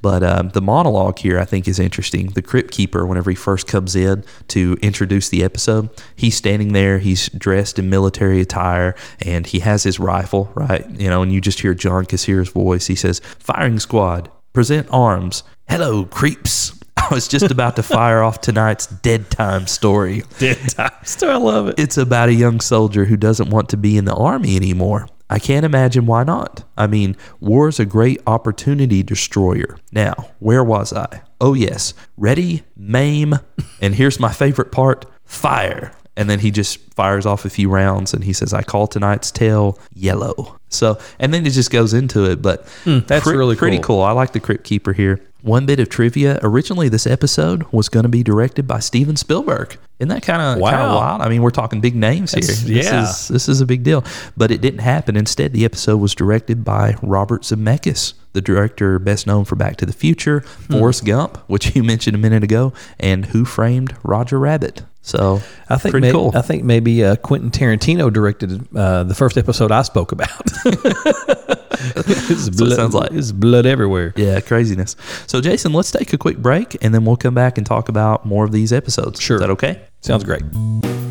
But um, the monologue here, I think, is interesting. The crypt keeper, whenever he first comes in to introduce the episode, he's standing there. He's dressed in military attire, and he has his rifle, right? You know, and you just hear John Kassir's voice. He says, "Firing squad, present arms. Hello, creeps." I was just about to fire off tonight's dead time story. Dead time. Still, I love it. It's about a young soldier who doesn't want to be in the army anymore. I can't imagine why not. I mean, war's a great opportunity destroyer. Now, where was I? Oh, yes. Ready, maim, and here's my favorite part fire. And then he just fires off a few rounds and he says, I call tonight's tale yellow. So, and then it just goes into it. But hmm, that's really pretty cool. cool. I like the Crypt Keeper here. One bit of trivia originally, this episode was going to be directed by Steven Spielberg. Isn't that kind of Wow. wild? I mean, we're talking big names here. That's- This yeah. is, this is a big deal. But it didn't happen. Instead, the episode was directed by Robert Zemeckis, the director best known for Back to the Future, Hmm. Forrest Gump, which you mentioned a minute ago, and Who Framed Roger Rabbit. So I think pretty maybe, cool. I think maybe uh, Quentin Tarantino directed uh, the first episode I spoke about. it's it sounds like. It's blood everywhere. yeah, craziness. So, Jason, let's take a quick break and then we'll come back and talk about more of these episodes. Sure. Is that okay? Sounds great.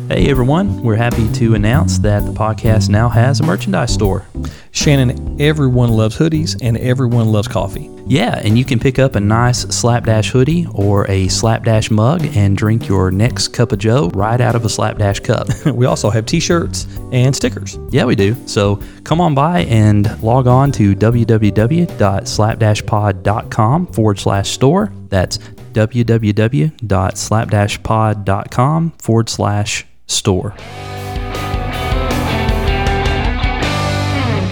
Hey everyone, we're happy to announce that the podcast now has a merchandise store. Shannon, everyone loves hoodies and everyone loves coffee. Yeah, and you can pick up a nice Slapdash hoodie or a Slapdash mug and drink your next cup of joe right out of a Slapdash cup. We also have t-shirts and stickers. yeah, we do. So come on by and log on to www.slapdashpod.com forward slash store. That's www.slapdashpod.com forward slash store.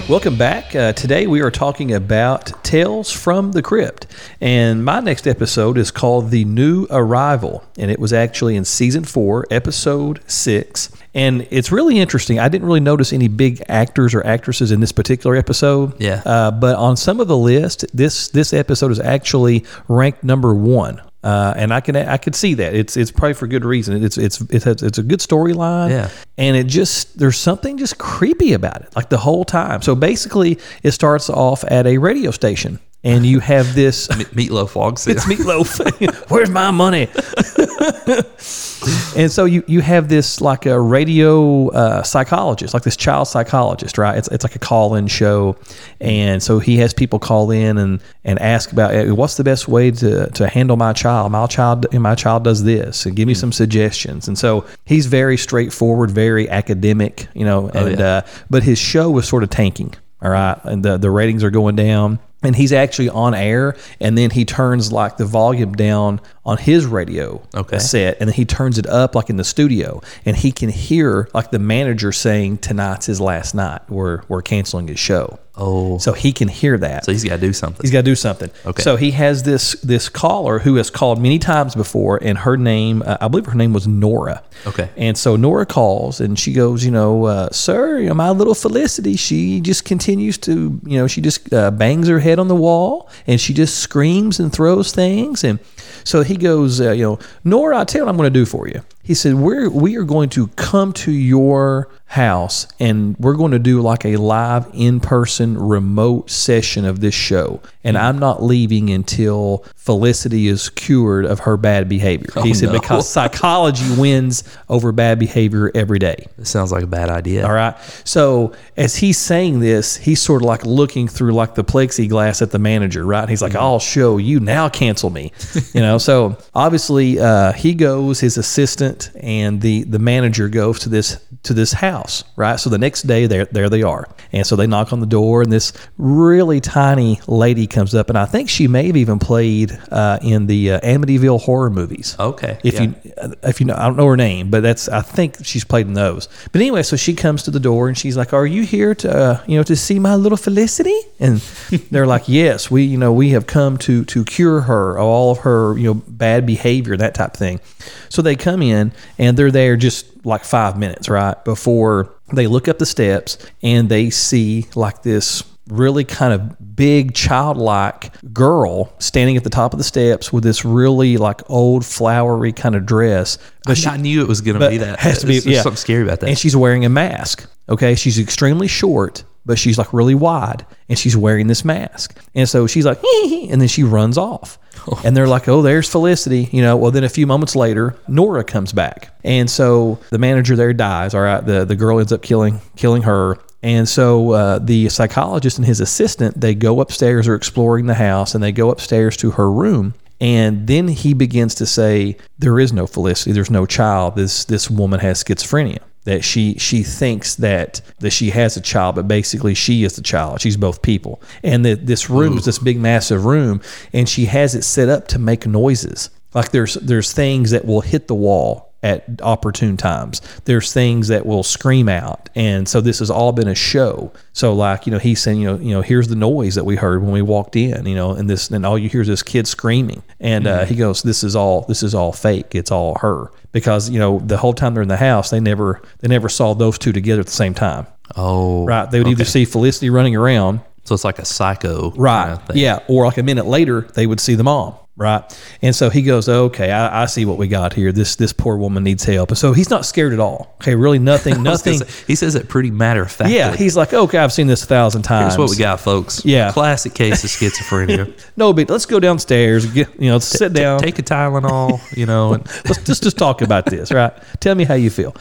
Welcome back. Uh, today we are talking about Tales from the Crypt. And my next episode is called The New Arrival. And it was actually in season four, episode six. And it's really interesting. I didn't really notice any big actors or actresses in this particular episode. Yeah. Uh, but on some of the list, this this episode is actually ranked number one. Uh, and I can I could see that it's it's probably for good reason. It's it's it has, it's a good storyline. Yeah. And it just there's something just creepy about it, like the whole time. So basically, it starts off at a radio station, and you have this. Meatloaf Walks. It's meatloaf. Where's my money? and so you you have this like a radio uh, psychologist, like this child psychologist, right? It's it's like a call in show, and so he has people call in and and ask about "Hey, what's the best way to to handle my child. My child my child does this, and give me some suggestions. And so he's very straightforward, very academic, you know. And yeah. uh, but his show was sort of tanking. All right, and the the ratings are going down and he's actually on air and then he turns like the volume down on his radio Okay. set and then he turns it up like in the studio and he can hear like the manager saying tonight's his last night we're, we're canceling his show Oh. so he can hear that So he's got to do something. He's got to do something. Okay. So he has this this caller who has called many times before, and her name, uh, I believe her name was Nora. Okay. And so Nora calls and she goes, you know, uh, sir, you know, my little Felicity, she just continues to, you know, she just uh, bangs her head on the wall and she just screams and throws things. And so he goes, uh, you know, Nora, I tell you what I'm going to do for you. He said, we're we are going to come to your house and we're going to do like a live in person remote session of this show. And I'm not leaving until Felicity is cured of her bad behavior. he said, no. because psychology wins over bad behavior every day. This sounds like a bad idea. All right. So as he's saying this, he's sort of like looking through like the plexiglass at the manager, right? He's like, I'll show you now, cancel me. you know, so obviously uh, he goes, his assistant and the the manager goes to this to this house, right? So the next day there there they are. And so they knock on the door and this really tiny lady comes up and I think she may have even played uh, in the uh, Amityville horror movies. Okay, If yeah. you if you know, I don't know her name, but that's I think she's played in those. But anyway, so she comes to the door and she's like, "Are you here to uh, you know to see my little Felicity?" And they're like, "Yes, we you know we have come to to cure her of all of her you know bad behavior that type of thing." So they come in and they're there just like five minutes, right? Before they look up the steps and they see like this really kind of big childlike girl standing at the top of the steps with this really like old flowery kind of dress. I, I knew it was going to be that. has to be yeah. something scary about that. And she's wearing a mask. Okay, she's extremely short, but she's like really wide, and she's wearing this mask. And so she's like, and then she runs off. And they're like, oh, there's Felicity. You know, well, then a few moments later, Nora comes back. And so the manager there dies. All right. The, the girl ends up killing, killing her. And so uh, the psychologist and his assistant, they go upstairs or exploring the house and they go upstairs to her room. And then he begins to say, there is no Felicity. There's no child. This, this woman has schizophrenia that she she thinks that that she has a child, but basically she is the child. She's both people, and that this room is this big massive room, and she has it set up to make noises. Like there's there's things that will hit the wall at opportune times. There's things that will scream out, and so this has all been a show. So like you know he's saying you know you know here's the noise that we heard when we walked in, you know, and this and all you hear is this kid screaming, and uh, he goes this is all this is all fake. It's all her because you know the whole time they're in the house they never they never saw those two together at the same time. oh, Right? They would either see Felicity running around, So it's like a psycho. right? kinda thing. yeah, or like a minute later they would see the mom. Right, and so he goes, "Okay, I, I see what we got here. This this poor woman needs help." And so he's not scared at all. Okay, really, nothing, I was gonna nothing. say, he says it pretty matter of fact. Yeah, he's like, "Okay, I've seen this a thousand times." Here's what we got, folks. Yeah. Classic case of schizophrenia. No, but let's go downstairs. Get you know, sit down. Take a Tylenol, you know, and let's just just talk about this, right? Tell me how you feel.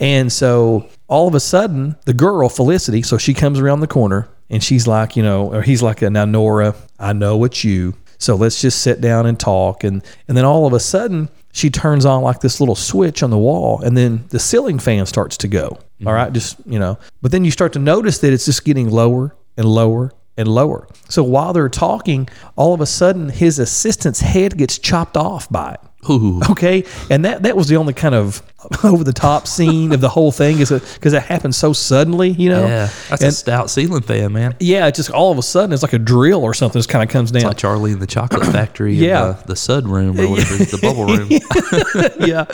And so all of a sudden, the girl Felicity, so she comes around the corner and she's like, you know, or he's like, now Nora, I know it's you, so let's just sit down and talk. And and then all of a sudden, she turns on like this little switch on the wall, and then the ceiling fan starts to go. Mm-hmm. All right, just you know, but then you start to notice that it's just getting lower and lower and lower. So while they're talking, all of a sudden his assistant's head gets chopped off by it. ooh, Okay, and that that was the only kind of over the top scene of the whole thing is because it happened so suddenly, you know. yeah, that's a stout ceiling fan, man. yeah, it just all of a sudden it's like a drill or something just kind of comes down. Like Charlie in the Chocolate Factory, Yeah. the, the Sud Room or whatever, the bubble room. yeah.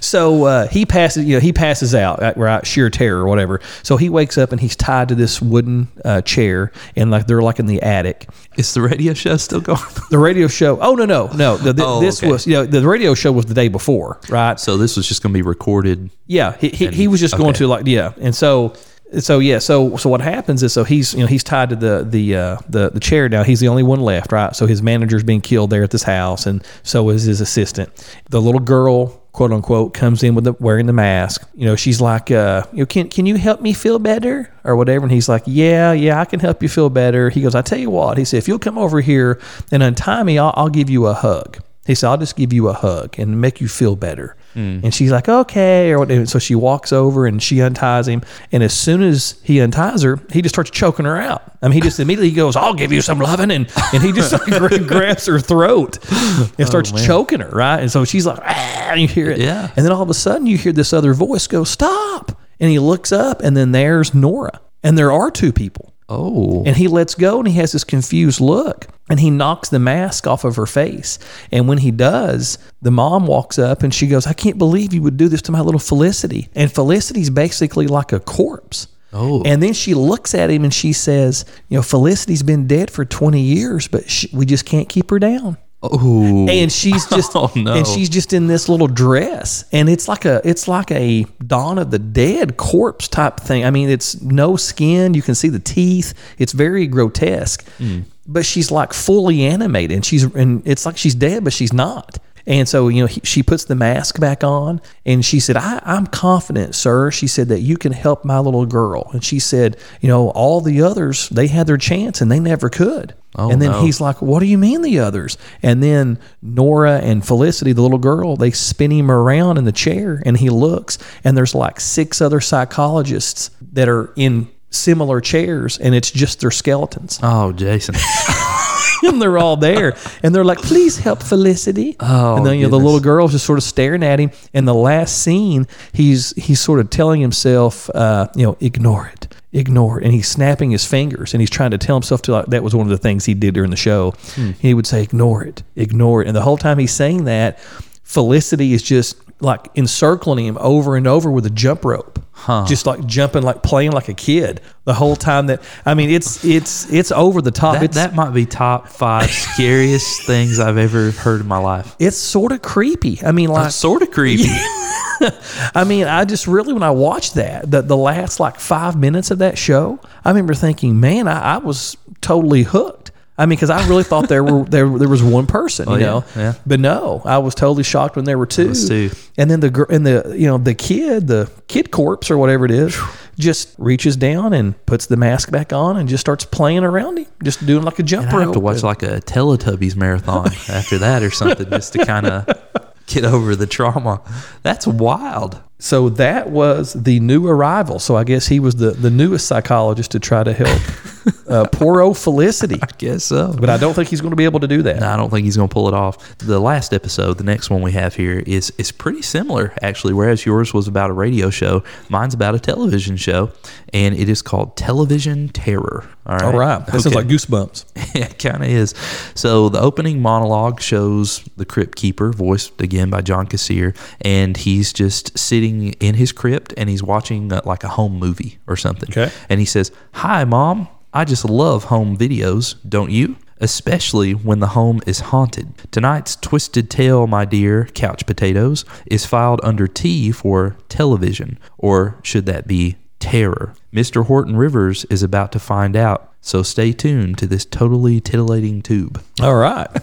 So uh, he passes, you know, he passes out, uh, right? Sheer terror or whatever. So he wakes up and he's tied to this wooden uh, chair, and like they're like in the attic. Is the radio show still going? The radio show. Oh no, no, no. The, the- Oh, this okay. was, you know, the radio show was the day before, right? So this was just going to be recorded. Yeah, he, he, And- he was just going to like yeah, and so so yeah, so so what happens is so he's you know he's tied to the the uh, the the chair now. He's the only one left, right? So his manager's being killed there at this house, and so is his assistant. The little girl, quote unquote, comes in with the wearing the mask. You know, she's like, uh, you know, can can you help me feel better or whatever? And he's like, yeah, yeah, I can help you feel better. He goes, I tell you what, he said, if you'll come over here and untie me, I'll, I'll give you a hug. He said, I'll just give you a hug and make you feel better. And she's like, okay. Or. So she walks over and she unties him. And as soon as he unties her, he just starts choking her out. I mean, he just immediately goes, I'll give you some loving. And, and he just like grabs her throat and starts choking her, right? And so she's like, ah, and you hear it. Yeah. And then all of a sudden you hear this other voice go, stop. And he looks up and then there's Nora. And there are two people. Oh, And he lets go and he has this confused look and he knocks the mask off of her face. And when he does, the mom walks up and she goes, I can't believe you would do this to my little Felicity. And Felicity's basically like a corpse. Oh. And then she looks at him and she says, You know, Felicity's been dead for 20 years, but she, we just can't keep her down oh, and she's just Oh, no. and she's just in this little dress and it's like a it's like a dawn of the dead corpse type thing i mean it's no skin you can see the teeth it's very grotesque Hmm. but she's like fully animated and she's and it's like she's dead but she's not and so, you know, he, she puts the mask back on and she said, I, I'm confident, sir. She said that you can help my little girl. And she said, you know, all the others, they had their chance and they never could. Oh, and then no. he's like, What do you mean the others? And then Nora and Felicity, the little girl, they spin him around in the chair and he looks, and there's like six other psychologists that are in similar chairs, and it's just their skeletons. oh, Jason. and they're all there. And they're like, Please help Felicity. Oh, and then you know, the little girl's just sort of staring at him. And the last scene, he's he's sort of telling himself, uh, you know, ignore it. Ignore it. And he's snapping his fingers and he's trying to tell himself to like that was one of the things he did during the show. Hmm. He would say, Ignore it, ignore it. And the whole time he's saying that, Felicity is just like encircling him over and over with a jump rope. Just like jumping, like playing like a kid the whole time. That I mean, it's it's it's over the top. That, that might be top five scariest things I've ever heard in my life. it's sort of creepy. I mean, like Sort of creepy. I mean, I just really when I watched that, the the last like five minutes of that show, I remember thinking, man, I, I was totally hooked. I mean, because I really thought there were there there was one person, oh, you Oh, yeah, know, yeah. but no, I was totally shocked when there were two. two. And then the girl and the you know the kid, the kid corpse or whatever it is, just reaches down and puts the mask back on and just starts playing around him, just doing like a jump I rope. have to watch like a Teletubbies marathon after that or something just to kind of get over the trauma. That's wild. So that was the new arrival. So I guess he was the, the newest psychologist to try to help uh, poor old Felicity. I guess so. But I don't think he's going to be able to do that. No, I don't think he's going to pull it off. The last episode, the next one we have here, is is pretty similar actually. Whereas yours was about a radio show, mine's about a television show, and it is called Television Terror. All right, All right. That sounds Okay. like goosebumps. yeah, it kind of is. So the opening monologue shows the crypt keeper, voiced again by John Kassir, and he's just sitting in his crypt and he's watching uh, like a home movie or something. Okay. And he says, "Hi, mom. I just love home videos, don't you?" Especially when the home is haunted. Tonight's Twisted Tale, my dear couch potatoes, is filed under T for television, or should that be terror? Mr. Horton Rivers is about to find out, so stay tuned to this totally titillating tube. All right.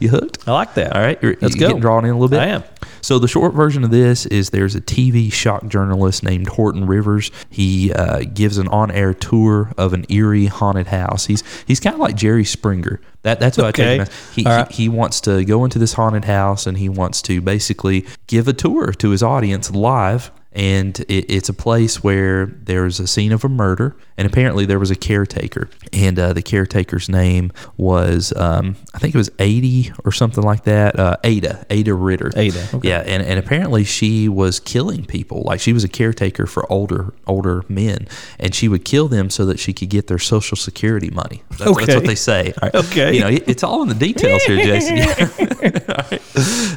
You hooked? I like that. All right, you're, Let's you go. Getting drawn in a little bit. I am. So the short version of this is there's a TV shock journalist named Horton Rivers. He uh, gives an on-air tour of an eerie haunted house. He's he's kind of like Jerry Springer. That that's what I Okay. take him. He, right. he he wants to go into this haunted house and he wants to basically give a tour to his audience live. And it, it's a place where there's a scene of a murder, and apparently there was a caretaker, and uh, the caretaker's name was um, I think it was 80 or something like that. Uh, Ada, Ada Ritter. Ada, okay. Yeah, and, and apparently she was killing people. Like she was a caretaker for older older men, and she would kill them so that she could get their social security money. That's, that's what they say. Right. Okay. you know it- it's all in the details here, Jason. All right.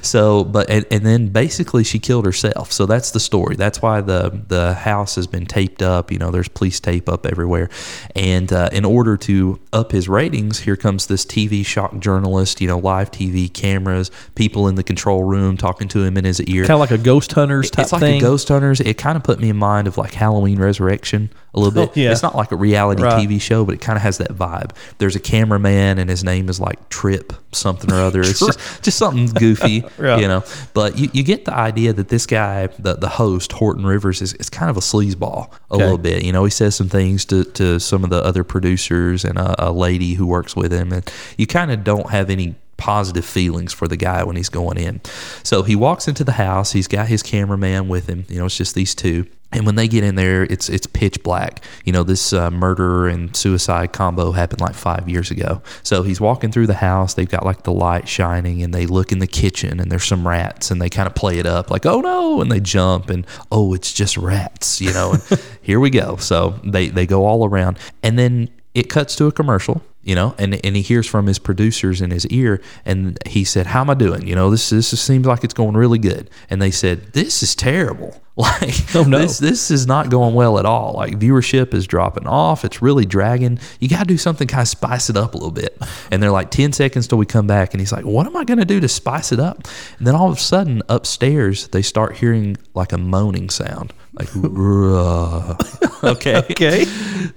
So, but and, and then basically she killed herself. So that's the story. That's why the the house has been taped up. You know, there's police tape up everywhere, and uh, in order to up his ratings, here comes this TV shock journalist. You know, live TV cameras, people in the control room talking to him in his ear. Kind of like a ghost hunters type It's like thing. a Ghost Hunters. It kind of put me in mind of like Halloween Resurrection a little bit. Yeah. It's not like a reality Right. TV show, but it kind of has that vibe. There's a cameraman, and his name is like Trip something or other. It's just just something goofy, Right. you know. But you, you get the idea that this guy, the the host Horton Rivers, is, is kind of a sleazeball a Okay. little bit. You know, he says some things to, to some of the other producers and a, a lady who works with him, and you kind of don't have any positive feelings for the guy when he's going in. So he walks into the house. He's got his cameraman with him. You know, it's just these two. And when they get in there, it's it's pitch black. You know, this uh, murder and suicide combo happened like five years ago. So he's walking through the house. They've got like the light shining, and they look in the kitchen, and there's some rats, and they kind of play it up like, oh no, and they jump, and oh, it's just rats. You know, and here we go. So they they go all around, and then it cuts to a commercial you know and and he hears from his producers in his ear and he said how am i doing? You know this this seems like it's going really good. And they said this is terrible. Like Oh, no. this this is not going well at all. Like viewership is dropping off. It's really dragging. You got to do something kind of spice it up a little bit. And they're like 10 seconds till we come back. And he's like what am i going to do to spice it up? And then all of a sudden upstairs they start hearing like a moaning sound. Like okay. Okay.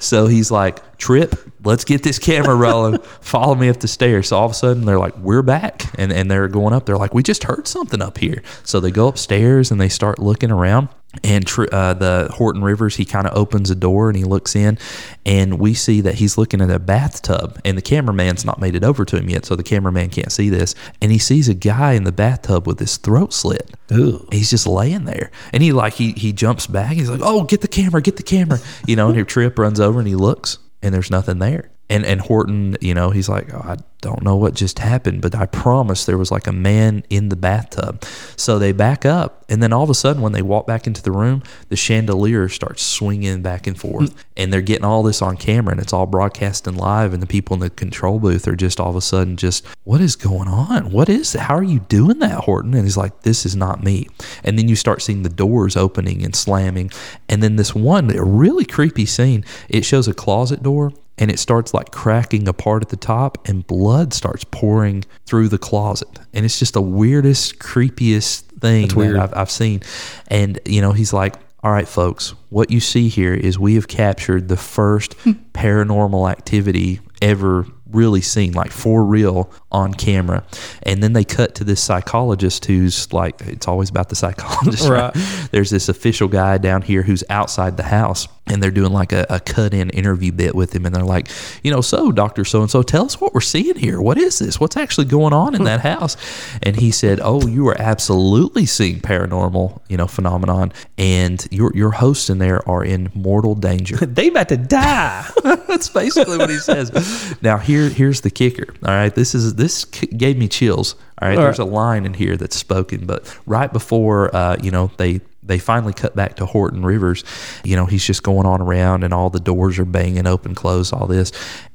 so he's like, Trip, let's get this camera rolling. Follow me up the stairs. So all of a sudden they're like, We're back. And and they're going up. They're like, We just heard something up here. So they go upstairs and they start looking around. And tr- uh, the Horton Rivers, he kind of opens a door and he looks in, and we see that he's looking at a bathtub, and the cameraman's not made it over to him yet, so the cameraman can't see this. And he sees a guy in the bathtub with his throat slit. Ooh. He's just laying there, and he like he he jumps back. He's like, "Oh, get the camera, get the camera!" You know, and your trip runs over and he looks, and there's nothing there. And and Horton, you know, he's like, oh, I don't know what just happened, but I promise there was like a man in the bathtub. So they back up, and then all of a sudden, when they walk back into the room, the chandelier starts swinging back and forth, hmm. and they're getting all this on camera, and it's all broadcasting live, and the people in the control booth are just all of a sudden just, what is going on? What is? How are you doing that, Horton? And he's like, this is not me. And then you start seeing the doors opening and slamming, and then this one a really creepy scene. It shows a closet door and it starts like cracking apart at the top and blood starts pouring through the closet. And it's just the weirdest creepiest thing weird. I've, I've seen. And you know he's like all right folks what you see here is we have captured the first hmm. paranormal activity ever really seen like for real on camera and then they cut to this psychologist who's like it's always about the psychologist right, Right. there's this official guy down here who's outside the house and they're doing like a, a cut in interview bit with him and they're like you know so dr so and so tell us what we're seeing here what is this what's actually going on in that house and he said oh you are absolutely seeing paranormal you know phenomenon and your your hosts in there are in mortal danger They about to die. that's basically what he says. Now here here's the kicker. All right, this is this gave me chills. All right, All there's right. a line in here that's spoken, but right before uh, you know they they finally cut back to Horton Rivers. You know he's just going on around, and all the doors are banging open, close, all this,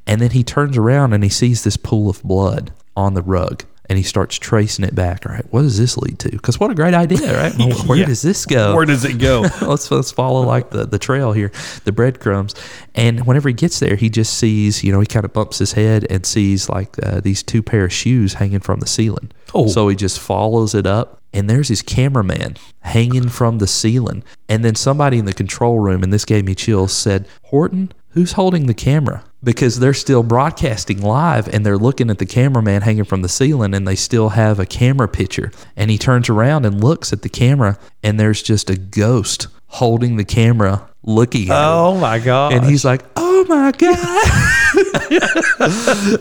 and then he turns around and he sees this pool of blood on the rug. And he starts tracing it back. All right, what does this lead to? Because what a great idea, right? Well, Where Yeah. does this go? Where does it go? let's let's follow like the, the trail here, the breadcrumbs. And whenever he gets there, he just sees, you know, he kind of bumps his head and sees like uh, these two pair of shoes hanging from the ceiling. Oh. So he just follows it up, and there's his cameraman hanging from the ceiling. And then somebody in the control room, and this gave me chills, said, Horton, who's holding the camera? Because they're still broadcasting live and they're looking at the cameraman hanging from the ceiling and they still have a camera picture. And he turns around and looks at the camera and there's just a ghost holding the camera looking at him. Oh my god! And he's like, "Oh my god!"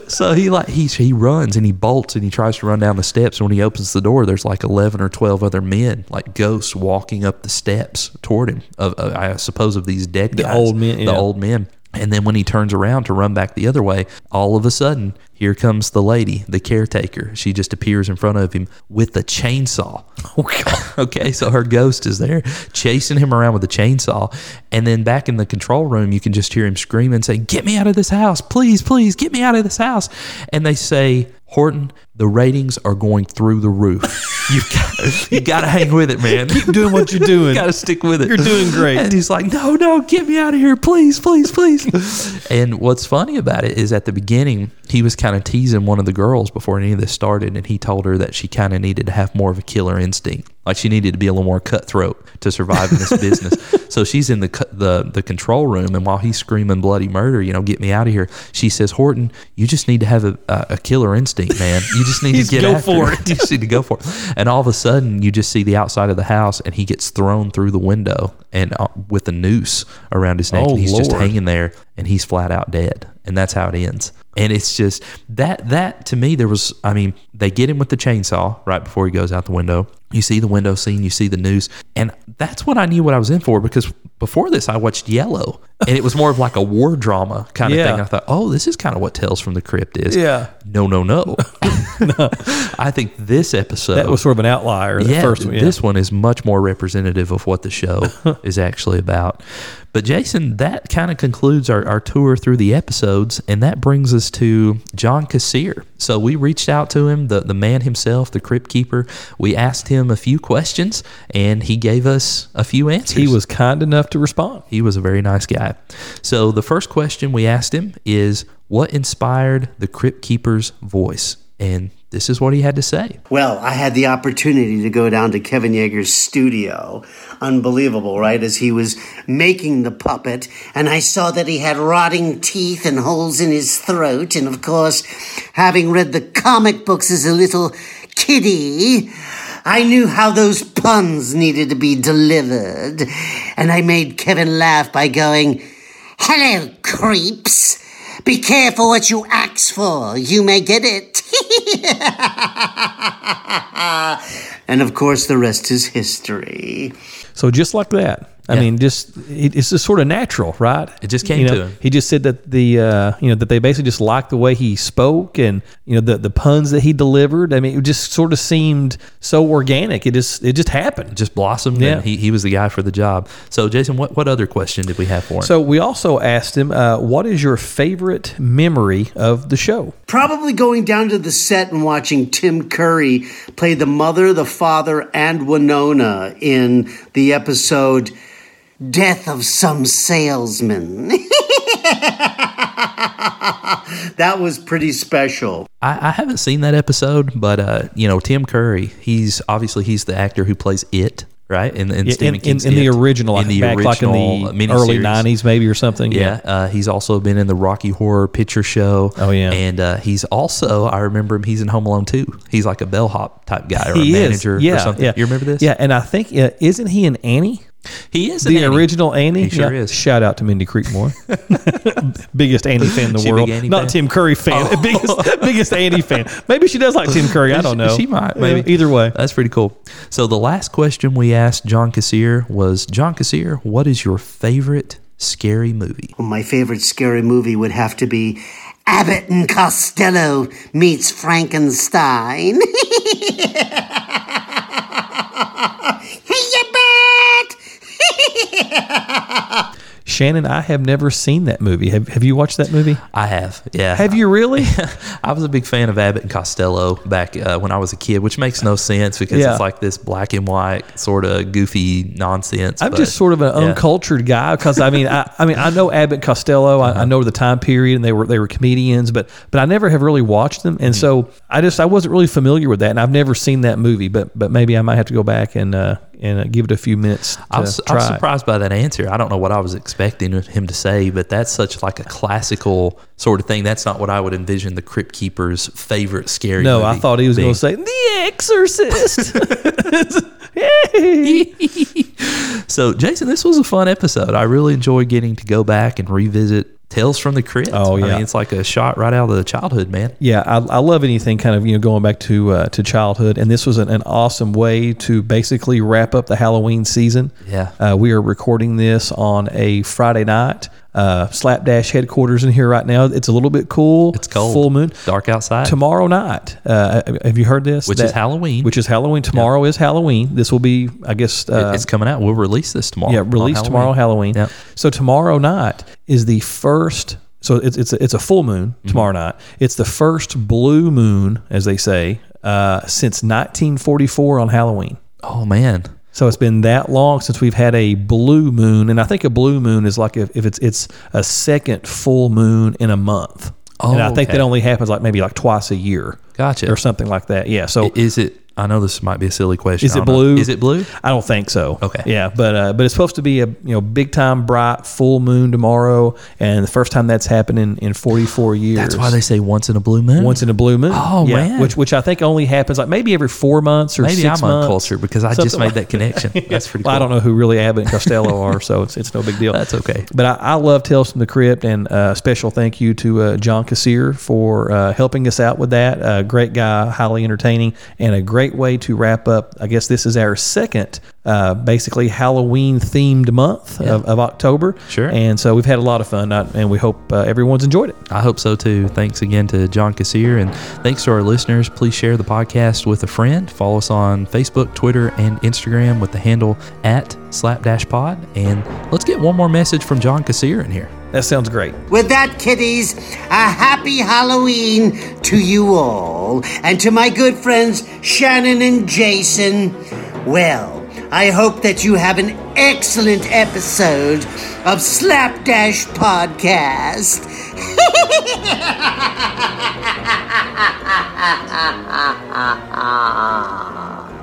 so he like he he runs and he bolts and he tries to run down the steps. And when he opens the door, there's like eleven or twelve other men, like ghosts, walking up the steps toward him. Of uh, I suppose of these dead guys. The old men, the yeah. old men. And then when he turns around to run back the other way, all of a sudden, here comes the lady, the caretaker. She just appears in front of him with a chainsaw. oh! Okay, so her ghost is there chasing him around with a chainsaw. And then back in the control room, you can just hear him screaming, saying, Get me out of this house. Please, please, get me out of this house. And they say, Horton, the ratings are going through the roof. You've got, you got to hang with it, man. Keep doing what you're doing. You got to stick with it. You're doing great. And he's like, no, no, get me out of here, please, please, please. and what's funny about it is at the beginning, he was kind of teasing one of the girls before any of this started, and he told her that she kind of needed to have more of a killer instinct. Like she needed to be a little more cutthroat to survive in this business. So she's in the the the control room, and while he's screaming bloody murder, you know, get me out of here. She says, Horton, you just need to have a, a, a killer instinct, man. You just need to get go after for it. you just need to go for it. And all of a sudden, you just see the outside of the house, and he gets thrown through the window and uh, with a noose around his neck. Oh, and he's just hanging there, and he's flat out dead. And that's how it ends. And it's just that that to me there was I mean they get him with the chainsaw right before he goes out the window. You see the window scene, you see the news, and that's what I knew what I was in for because before this I watched Yellow, and it was more of like a war drama kind of Yeah. thing. I thought, oh, this is kind of what Tales from the Crypt is. Yeah. No, no, no. I think this episode That was sort of an outlier. The yeah, first one. Yeah. this one is much more representative of what the show is actually about. But Jason, that kind of concludes our, our tour through the episodes, and that brings us to John Kassir. So we reached out to him, the, the man himself, the crypt keeper. We asked him a few questions, and he gave us a few answers. he was kind enough to respond. He was a very nice guy. So the first question we asked him is, what inspired the crypt keeper's voice? And this is what he had to say. Well, I had the opportunity to go down to Kevin Yagher's studio. Unbelievable, right? As he was making the puppet, and I saw that he had rotting teeth and holes in his throat. And of course, having read the comic books as a little kiddie, I knew how those puns needed to be delivered. And I made Kevin laugh by going, Hello, creeps. Be careful what you ask for. You may get it. and of course, the rest is history. So just like that, I Yeah. mean, just it, it's just sort of natural, right? It just came You know, to him. He just said that the uh, you know that they basically just liked the way he spoke and you know the the puns that he delivered. I mean, it just sort of seemed so organic. It just it just happened. just blossomed. Yeah. and he, he was the guy for the job. So, Jason, what, what other question did we have for him? So we also asked him, uh, "What is your favorite memory of the show?" Probably going down to the set and watching Tim Curry play the mother, the father, and Winona in the episode Death of Some Salesman. that was pretty special. I, I haven't seen that episode, but uh, you know, Tim Curry, he's obviously he's the actor who plays it, right? In, in, In, Stephen in, King's in the It. original, in the back like in original the early '90s, maybe or something. Yeah, uh, he's also been in the Rocky Horror Picture Show. Oh, yeah. and uh, he's also I remember him. He's in Home Alone too. He's like a bellhop type guy or he a is. manager Yeah, or something. Yeah. You remember this? Yeah, and I think uh, isn't he an Annie? He is an The Annie. original Annie. He sure Yeah. is. Shout out to Mindy Creekmore, biggest Annie fan in the She world. Not fan? Tim Curry fan. Oh. biggest biggest Annie fan. Maybe she does like Tim Curry. I don't know. She might, Yeah, maybe. Either way. That's pretty cool. So the last question we asked John Kassir was, John Kassir, what is your favorite scary movie? Well, my favorite scary movie would have to be Abbott and Costello meets Frankenstein. hey, you bat! Shannon, I have never seen that movie. Have Have you watched that movie? I have, yeah. Have you really? I was a big fan of Abbott and Costello back uh, when I was a kid, which makes no sense because Yeah. it's like this black and white sort of goofy nonsense. I'm but- just sort of an yeah. uncultured guy because I mean I, I mean I know Abbott and Costello I, Uh-huh. I know the time period and they were they were comedians but but I never have really watched them Mm-hmm. and so I just I wasn't really familiar with that and I've never seen that movie but but maybe I might have to go back and uh, and uh, give it a few minutes to I was, I was surprised by that answer. I don't know what I was expecting him to say, but that's such like a classical sort of thing. That's not what I would envision the Crypt Keeper's favorite scary. No, I thought he was going to say The Exorcist. Yay. So, Jason, this was a fun episode. I really enjoyed getting to go back and revisit Tales from the Crypt. Oh, I yeah. mean, it's like a shot right out of the childhood, man. Yeah, I, I love anything kind of you know going back to uh, to childhood, and this was an, an awesome way to basically wrap up the Halloween season. Yeah. uh, we are recording this on a Friday night. Uh, Slapdash headquarters in here right now. It's a little bit cool. It's cold. Full moon. Dark outside. Tomorrow night. Uh, have you heard this? Which is Halloween. Which is Halloween. Tomorrow is Halloween. This will be, I guess. Uh, it's coming out. We'll release this tomorrow. yeah, release tomorrow Halloween. Yep. So tomorrow night is the first. So it's it's a, it's a full moon Mm-hmm. tomorrow night. It's the first blue moon, as they say, uh, since 1944 on Halloween. Oh man. So it's been that long since we've had a blue moon, and I think a blue moon is like if, if it's it's a second full moon in a month. Oh, and I oh, think okay. that only happens like maybe like twice a year. Gotcha. Or something like that. Yeah. So Is it? I know this might be a silly question. Is it don't know. blue? Is it blue? I don't think so. Okay. Yeah, but uh, but it's supposed to be a you know big time bright full moon tomorrow, and the first time that's happening in, in 44 years. That's why they say once in a blue moon. once in a blue moon. Oh, yeah, man. which which I think only happens like maybe every four months or Maybe six I'm months. uncultured because I just made like- that connection. That's pretty. Well. I don't know who really Abbott and Costello are, so it's it's no big deal. That's okay. But I, I love Tales from the Crypt, and uh, special thank you to uh, John Kassir for uh, helping us out with that. Uh, great guy, highly entertaining, and a great way to wrap up. I guess this is our second, uh, basically Halloween themed month of, of October. Sure. And so we've had a lot of fun, uh, and we hope uh, everyone's enjoyed it. I hope so too. Thanks again to John Kassir and thanks to our listeners. Please share the podcast with a friend. Follow us on Facebook, Twitter, and Instagram with the handle at Slapdash Pod. And let's get one more message from John Kassir in here. That sounds great. With that, kiddies, a happy Halloween to you all. And to my good friends Shannon and Jason, well, I hope that you have an excellent episode of Slapdash Podcast.